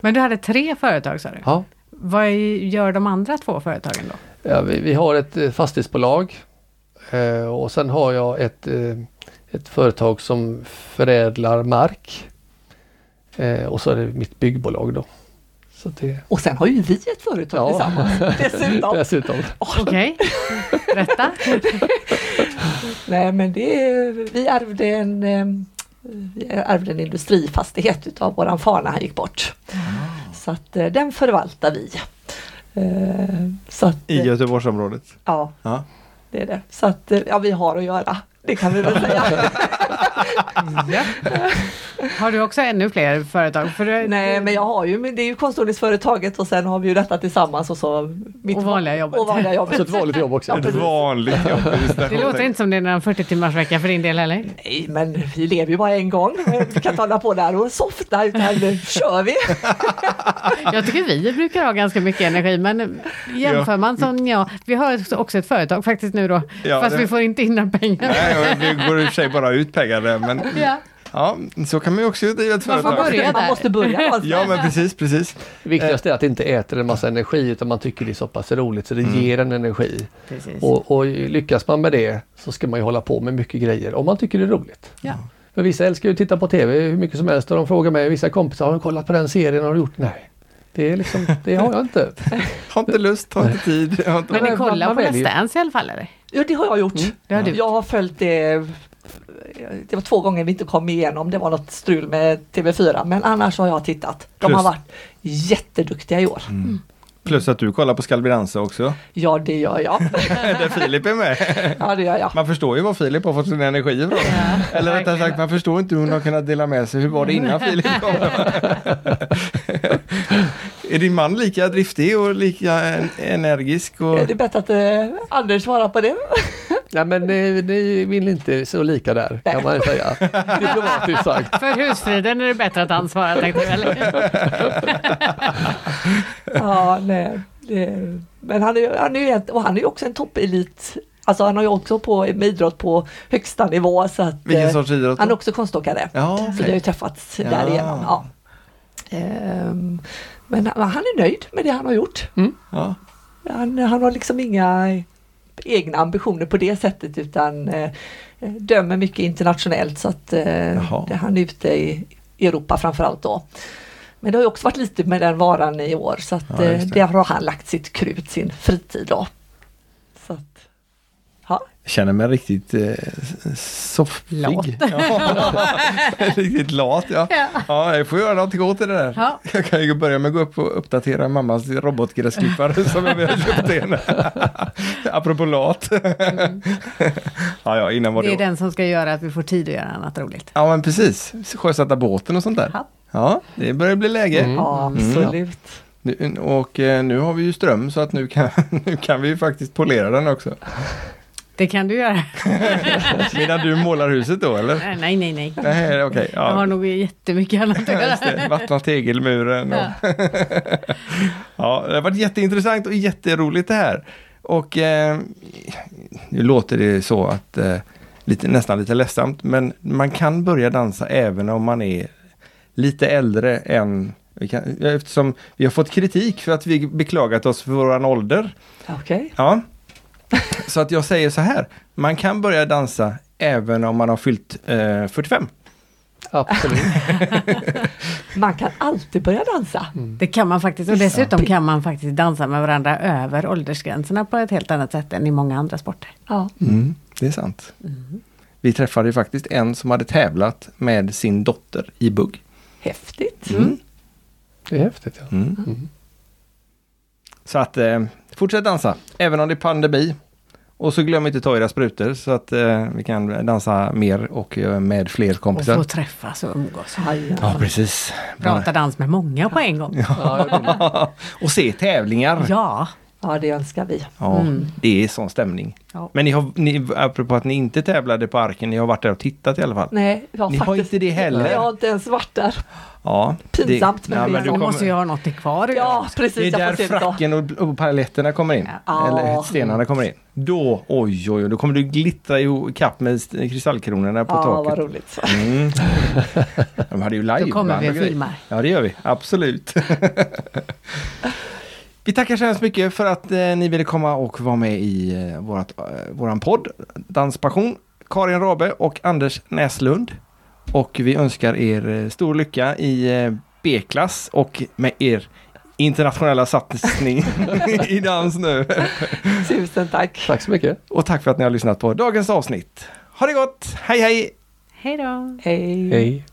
Men du hade tre företag sa du? Ja. Vad gör de andra två företagen då? Ja, vi, vi har ett eh, fastighetsbolag eh, och sen har jag ett, eh, ett företag som förädlar mark. Eh, och så är det mitt byggbolag då. Så det, Och sen har ju vi ett företag Ja. tillsammans *laughs* dessutom. dessutom. Okej, berätta. *laughs* Nej men det är, vi ärvde en vi ärvde en industrifastighet utav våran far när han gick bort. Så att eh, den förvaltar vi. Eh, Så att, I eh, Göteborgsområdet? ja, Ja. det är det. Så att eh, ja, vi har att göra. Det kan vi väl säga. *laughs* Ja. Har du också ännu fler företag? För Nej men jag har ju, men det är ju konståkningsföretaget och sen har vi ju detta tillsammans och så mitt Och vanliga jobbet. Och vanliga jobbet. Så ett vanligt jobb också. Ja, Ett vanligt jobb. det låter inte som det är någon 40 timmars vecka för din del heller. Nej men vi lever ju bara en gång. Vi kan inte hålla på där och softa utan nu kör vi. Jag tycker vi brukar ha ganska mycket energi men jämför man som jag, vi har också ett företag faktiskt nu då, Ja, fast det- vi får inte in några pengar. Nej, det går i och för sig bara ut pengar där men *laughs* Ja. ja, så kan man ju också driva ett Man får företag. börja Man måste börja någonstans. *laughs* Ja men precis, precis. Det viktigaste är att det inte äter en massa energi utan man tycker det är så pass roligt så det Mm. ger en energi. Precis. Och, och lyckas man med det så ska man ju hålla på med mycket grejer om man tycker det är roligt. Ja. För vissa älskar ju att titta på TV hur mycket som helst och de frågar mig, vissa kompisar, har du kollat på den serien? Har du gjort? Nej. Det är liksom, det har jag inte. *laughs* Har inte lust, har inte tid. Har inte... Men ni man- kollar man på. Let's Dance i alla fall eller? Ja, det har jag gjort. Det har du. Jag har följt det. Det var två gånger vi inte kom igenom. Det var något strul med TV4 men annars har jag tittat. De Plus- har varit jätteduktiga i år. Mm. Plus att du kollar på Skal vi dansa också. Ja det gör jag. *laughs* Där Filip är med. Ja det gör jag. Man förstår ju var Filip har fått sin energi ifrån. Eller rättare sagt, man förstår inte hur hon har kunnat dela med sig. Hur var det innan Filip kom? *laughs* är din man lika driftig och lika en- energisk? Och... Är det bättre att eh, Anders svarar på det? *laughs* Nej men ni, ni vill inte så lika där kan man ju säga. *laughs* Diplomatiskt sagt. För husfriden är det bättre att han svarar tänkte eller? *laughs* Ja, nej. Det, men han är, han är och han är också en toppelit Alltså han har ju också på med idrott på högsta nivå så att Vilken eh, sorts idrott? han är också konståkare. Ja, Så vi har ju träffats Ja. därigenom. Ja. Ehm, men han är nöjd med det han har gjort. ja. Han, han har liksom inga egna ambitioner på det sättet utan eh, dömer mycket internationellt så att eh, han är ute i Europa framförallt då. Men det har ju också varit lite med den varan i år så att Ja, eh, det. där har han lagt sitt krut, sin fritid då. Så att, ja. Jag känner mig riktigt eh, soffig. Lat. *laughs* *laughs* Riktigt lat ja. Ja. Ja, jag får göra något åt det där. Ja. Jag kan ju börja med att gå upp och uppdatera mammas robotgräsklippare *laughs* som vi har köpt in. Apropå lat. ja, ja, innan var Det det... är den som ska göra att vi får tid att göra annat roligt. Ja, men precis. Sjösätta båten och sånt där. Ja. Ja, det börjar bli läge. Mm. Ja, absolut. Nu, och eh, nu har vi ju ström så att nu kan, nu kan vi ju faktiskt polera den också. Det kan du göra. *laughs* Medan du målar huset då eller? Nej, nej, nej. Nej, okej. Jag har Ja. nog jättemycket annat att Ja, göra. just det. Vattna tegelmuren. Och... *laughs* ja, det har varit jätteintressant och jätteroligt det här. Och eh, nu låter det så att eh, lite, nästan lite ledsamt, men man kan börja dansa även om man är lite äldre än vi kan, eftersom vi har fått kritik för att vi beklagat oss för våran ålder. Okej. Ja. *laughs* Så att jag säger så här, man kan börja dansa även om man har fyllt eh, 45. Absolut. *laughs* Man kan alltid börja dansa. Det kan man faktiskt. Och dessutom kan man faktiskt dansa med varandra över åldersgränserna på ett helt annat sätt än i många andra sporter. Ja. Mm, det är sant. Vi träffade ju faktiskt en som hade tävlat med sin dotter i bugg. Häftigt. Mm. Det är häftigt. Ja. Mm. Mm. Så att eh, fortsätt dansa, även om det är pandemi. Och så glöm inte ta era sprutor så att eh, vi kan dansa mer och eh, med fler Och kompisar. få träffas och umgås. Aj, Ja, precis. Prata dans med många på en gång. Ja, *laughs* och se tävlingar. Ja. ja, det önskar vi. Ja, Mm. det är sån stämning. Ja. Men ni har, ni, apropå att ni inte tävlade på arken, ni har varit där och tittat i alla fall. Nej, jag har Ni har faktiskt, inte det heller? Jag har inte ens varit där. Ja, Pinsamt, det, men ja, men du kommer, måste ju ha något kvar. Ja, precis. Det är där fracken och, och paletterna kommer in. Ja. Eller stenarna kommer in. Då, oj oj, oj, då kommer du glittra i kapp med st- kristallkronorna på Ja, vad taket. roligt. Mm. *laughs* De hade ju live Då kommer vi och filmar. Ja, det gör vi. Absolut. *laughs* vi tackar så hemskt mycket för att eh, ni ville komma och vara med i eh, vårat, eh, våran podd Danspassion. Karin Rabe och Anders Näslund. Och vi önskar er eh, stor lycka i eh, B-klass och med er internationella satsning *laughs* i dans nu. *laughs* Tusen tack. Tack så mycket. Och tack för att ni har lyssnat på dagens avsnitt. Ha det gott! Hej hej! Hej då! Hej. Hej.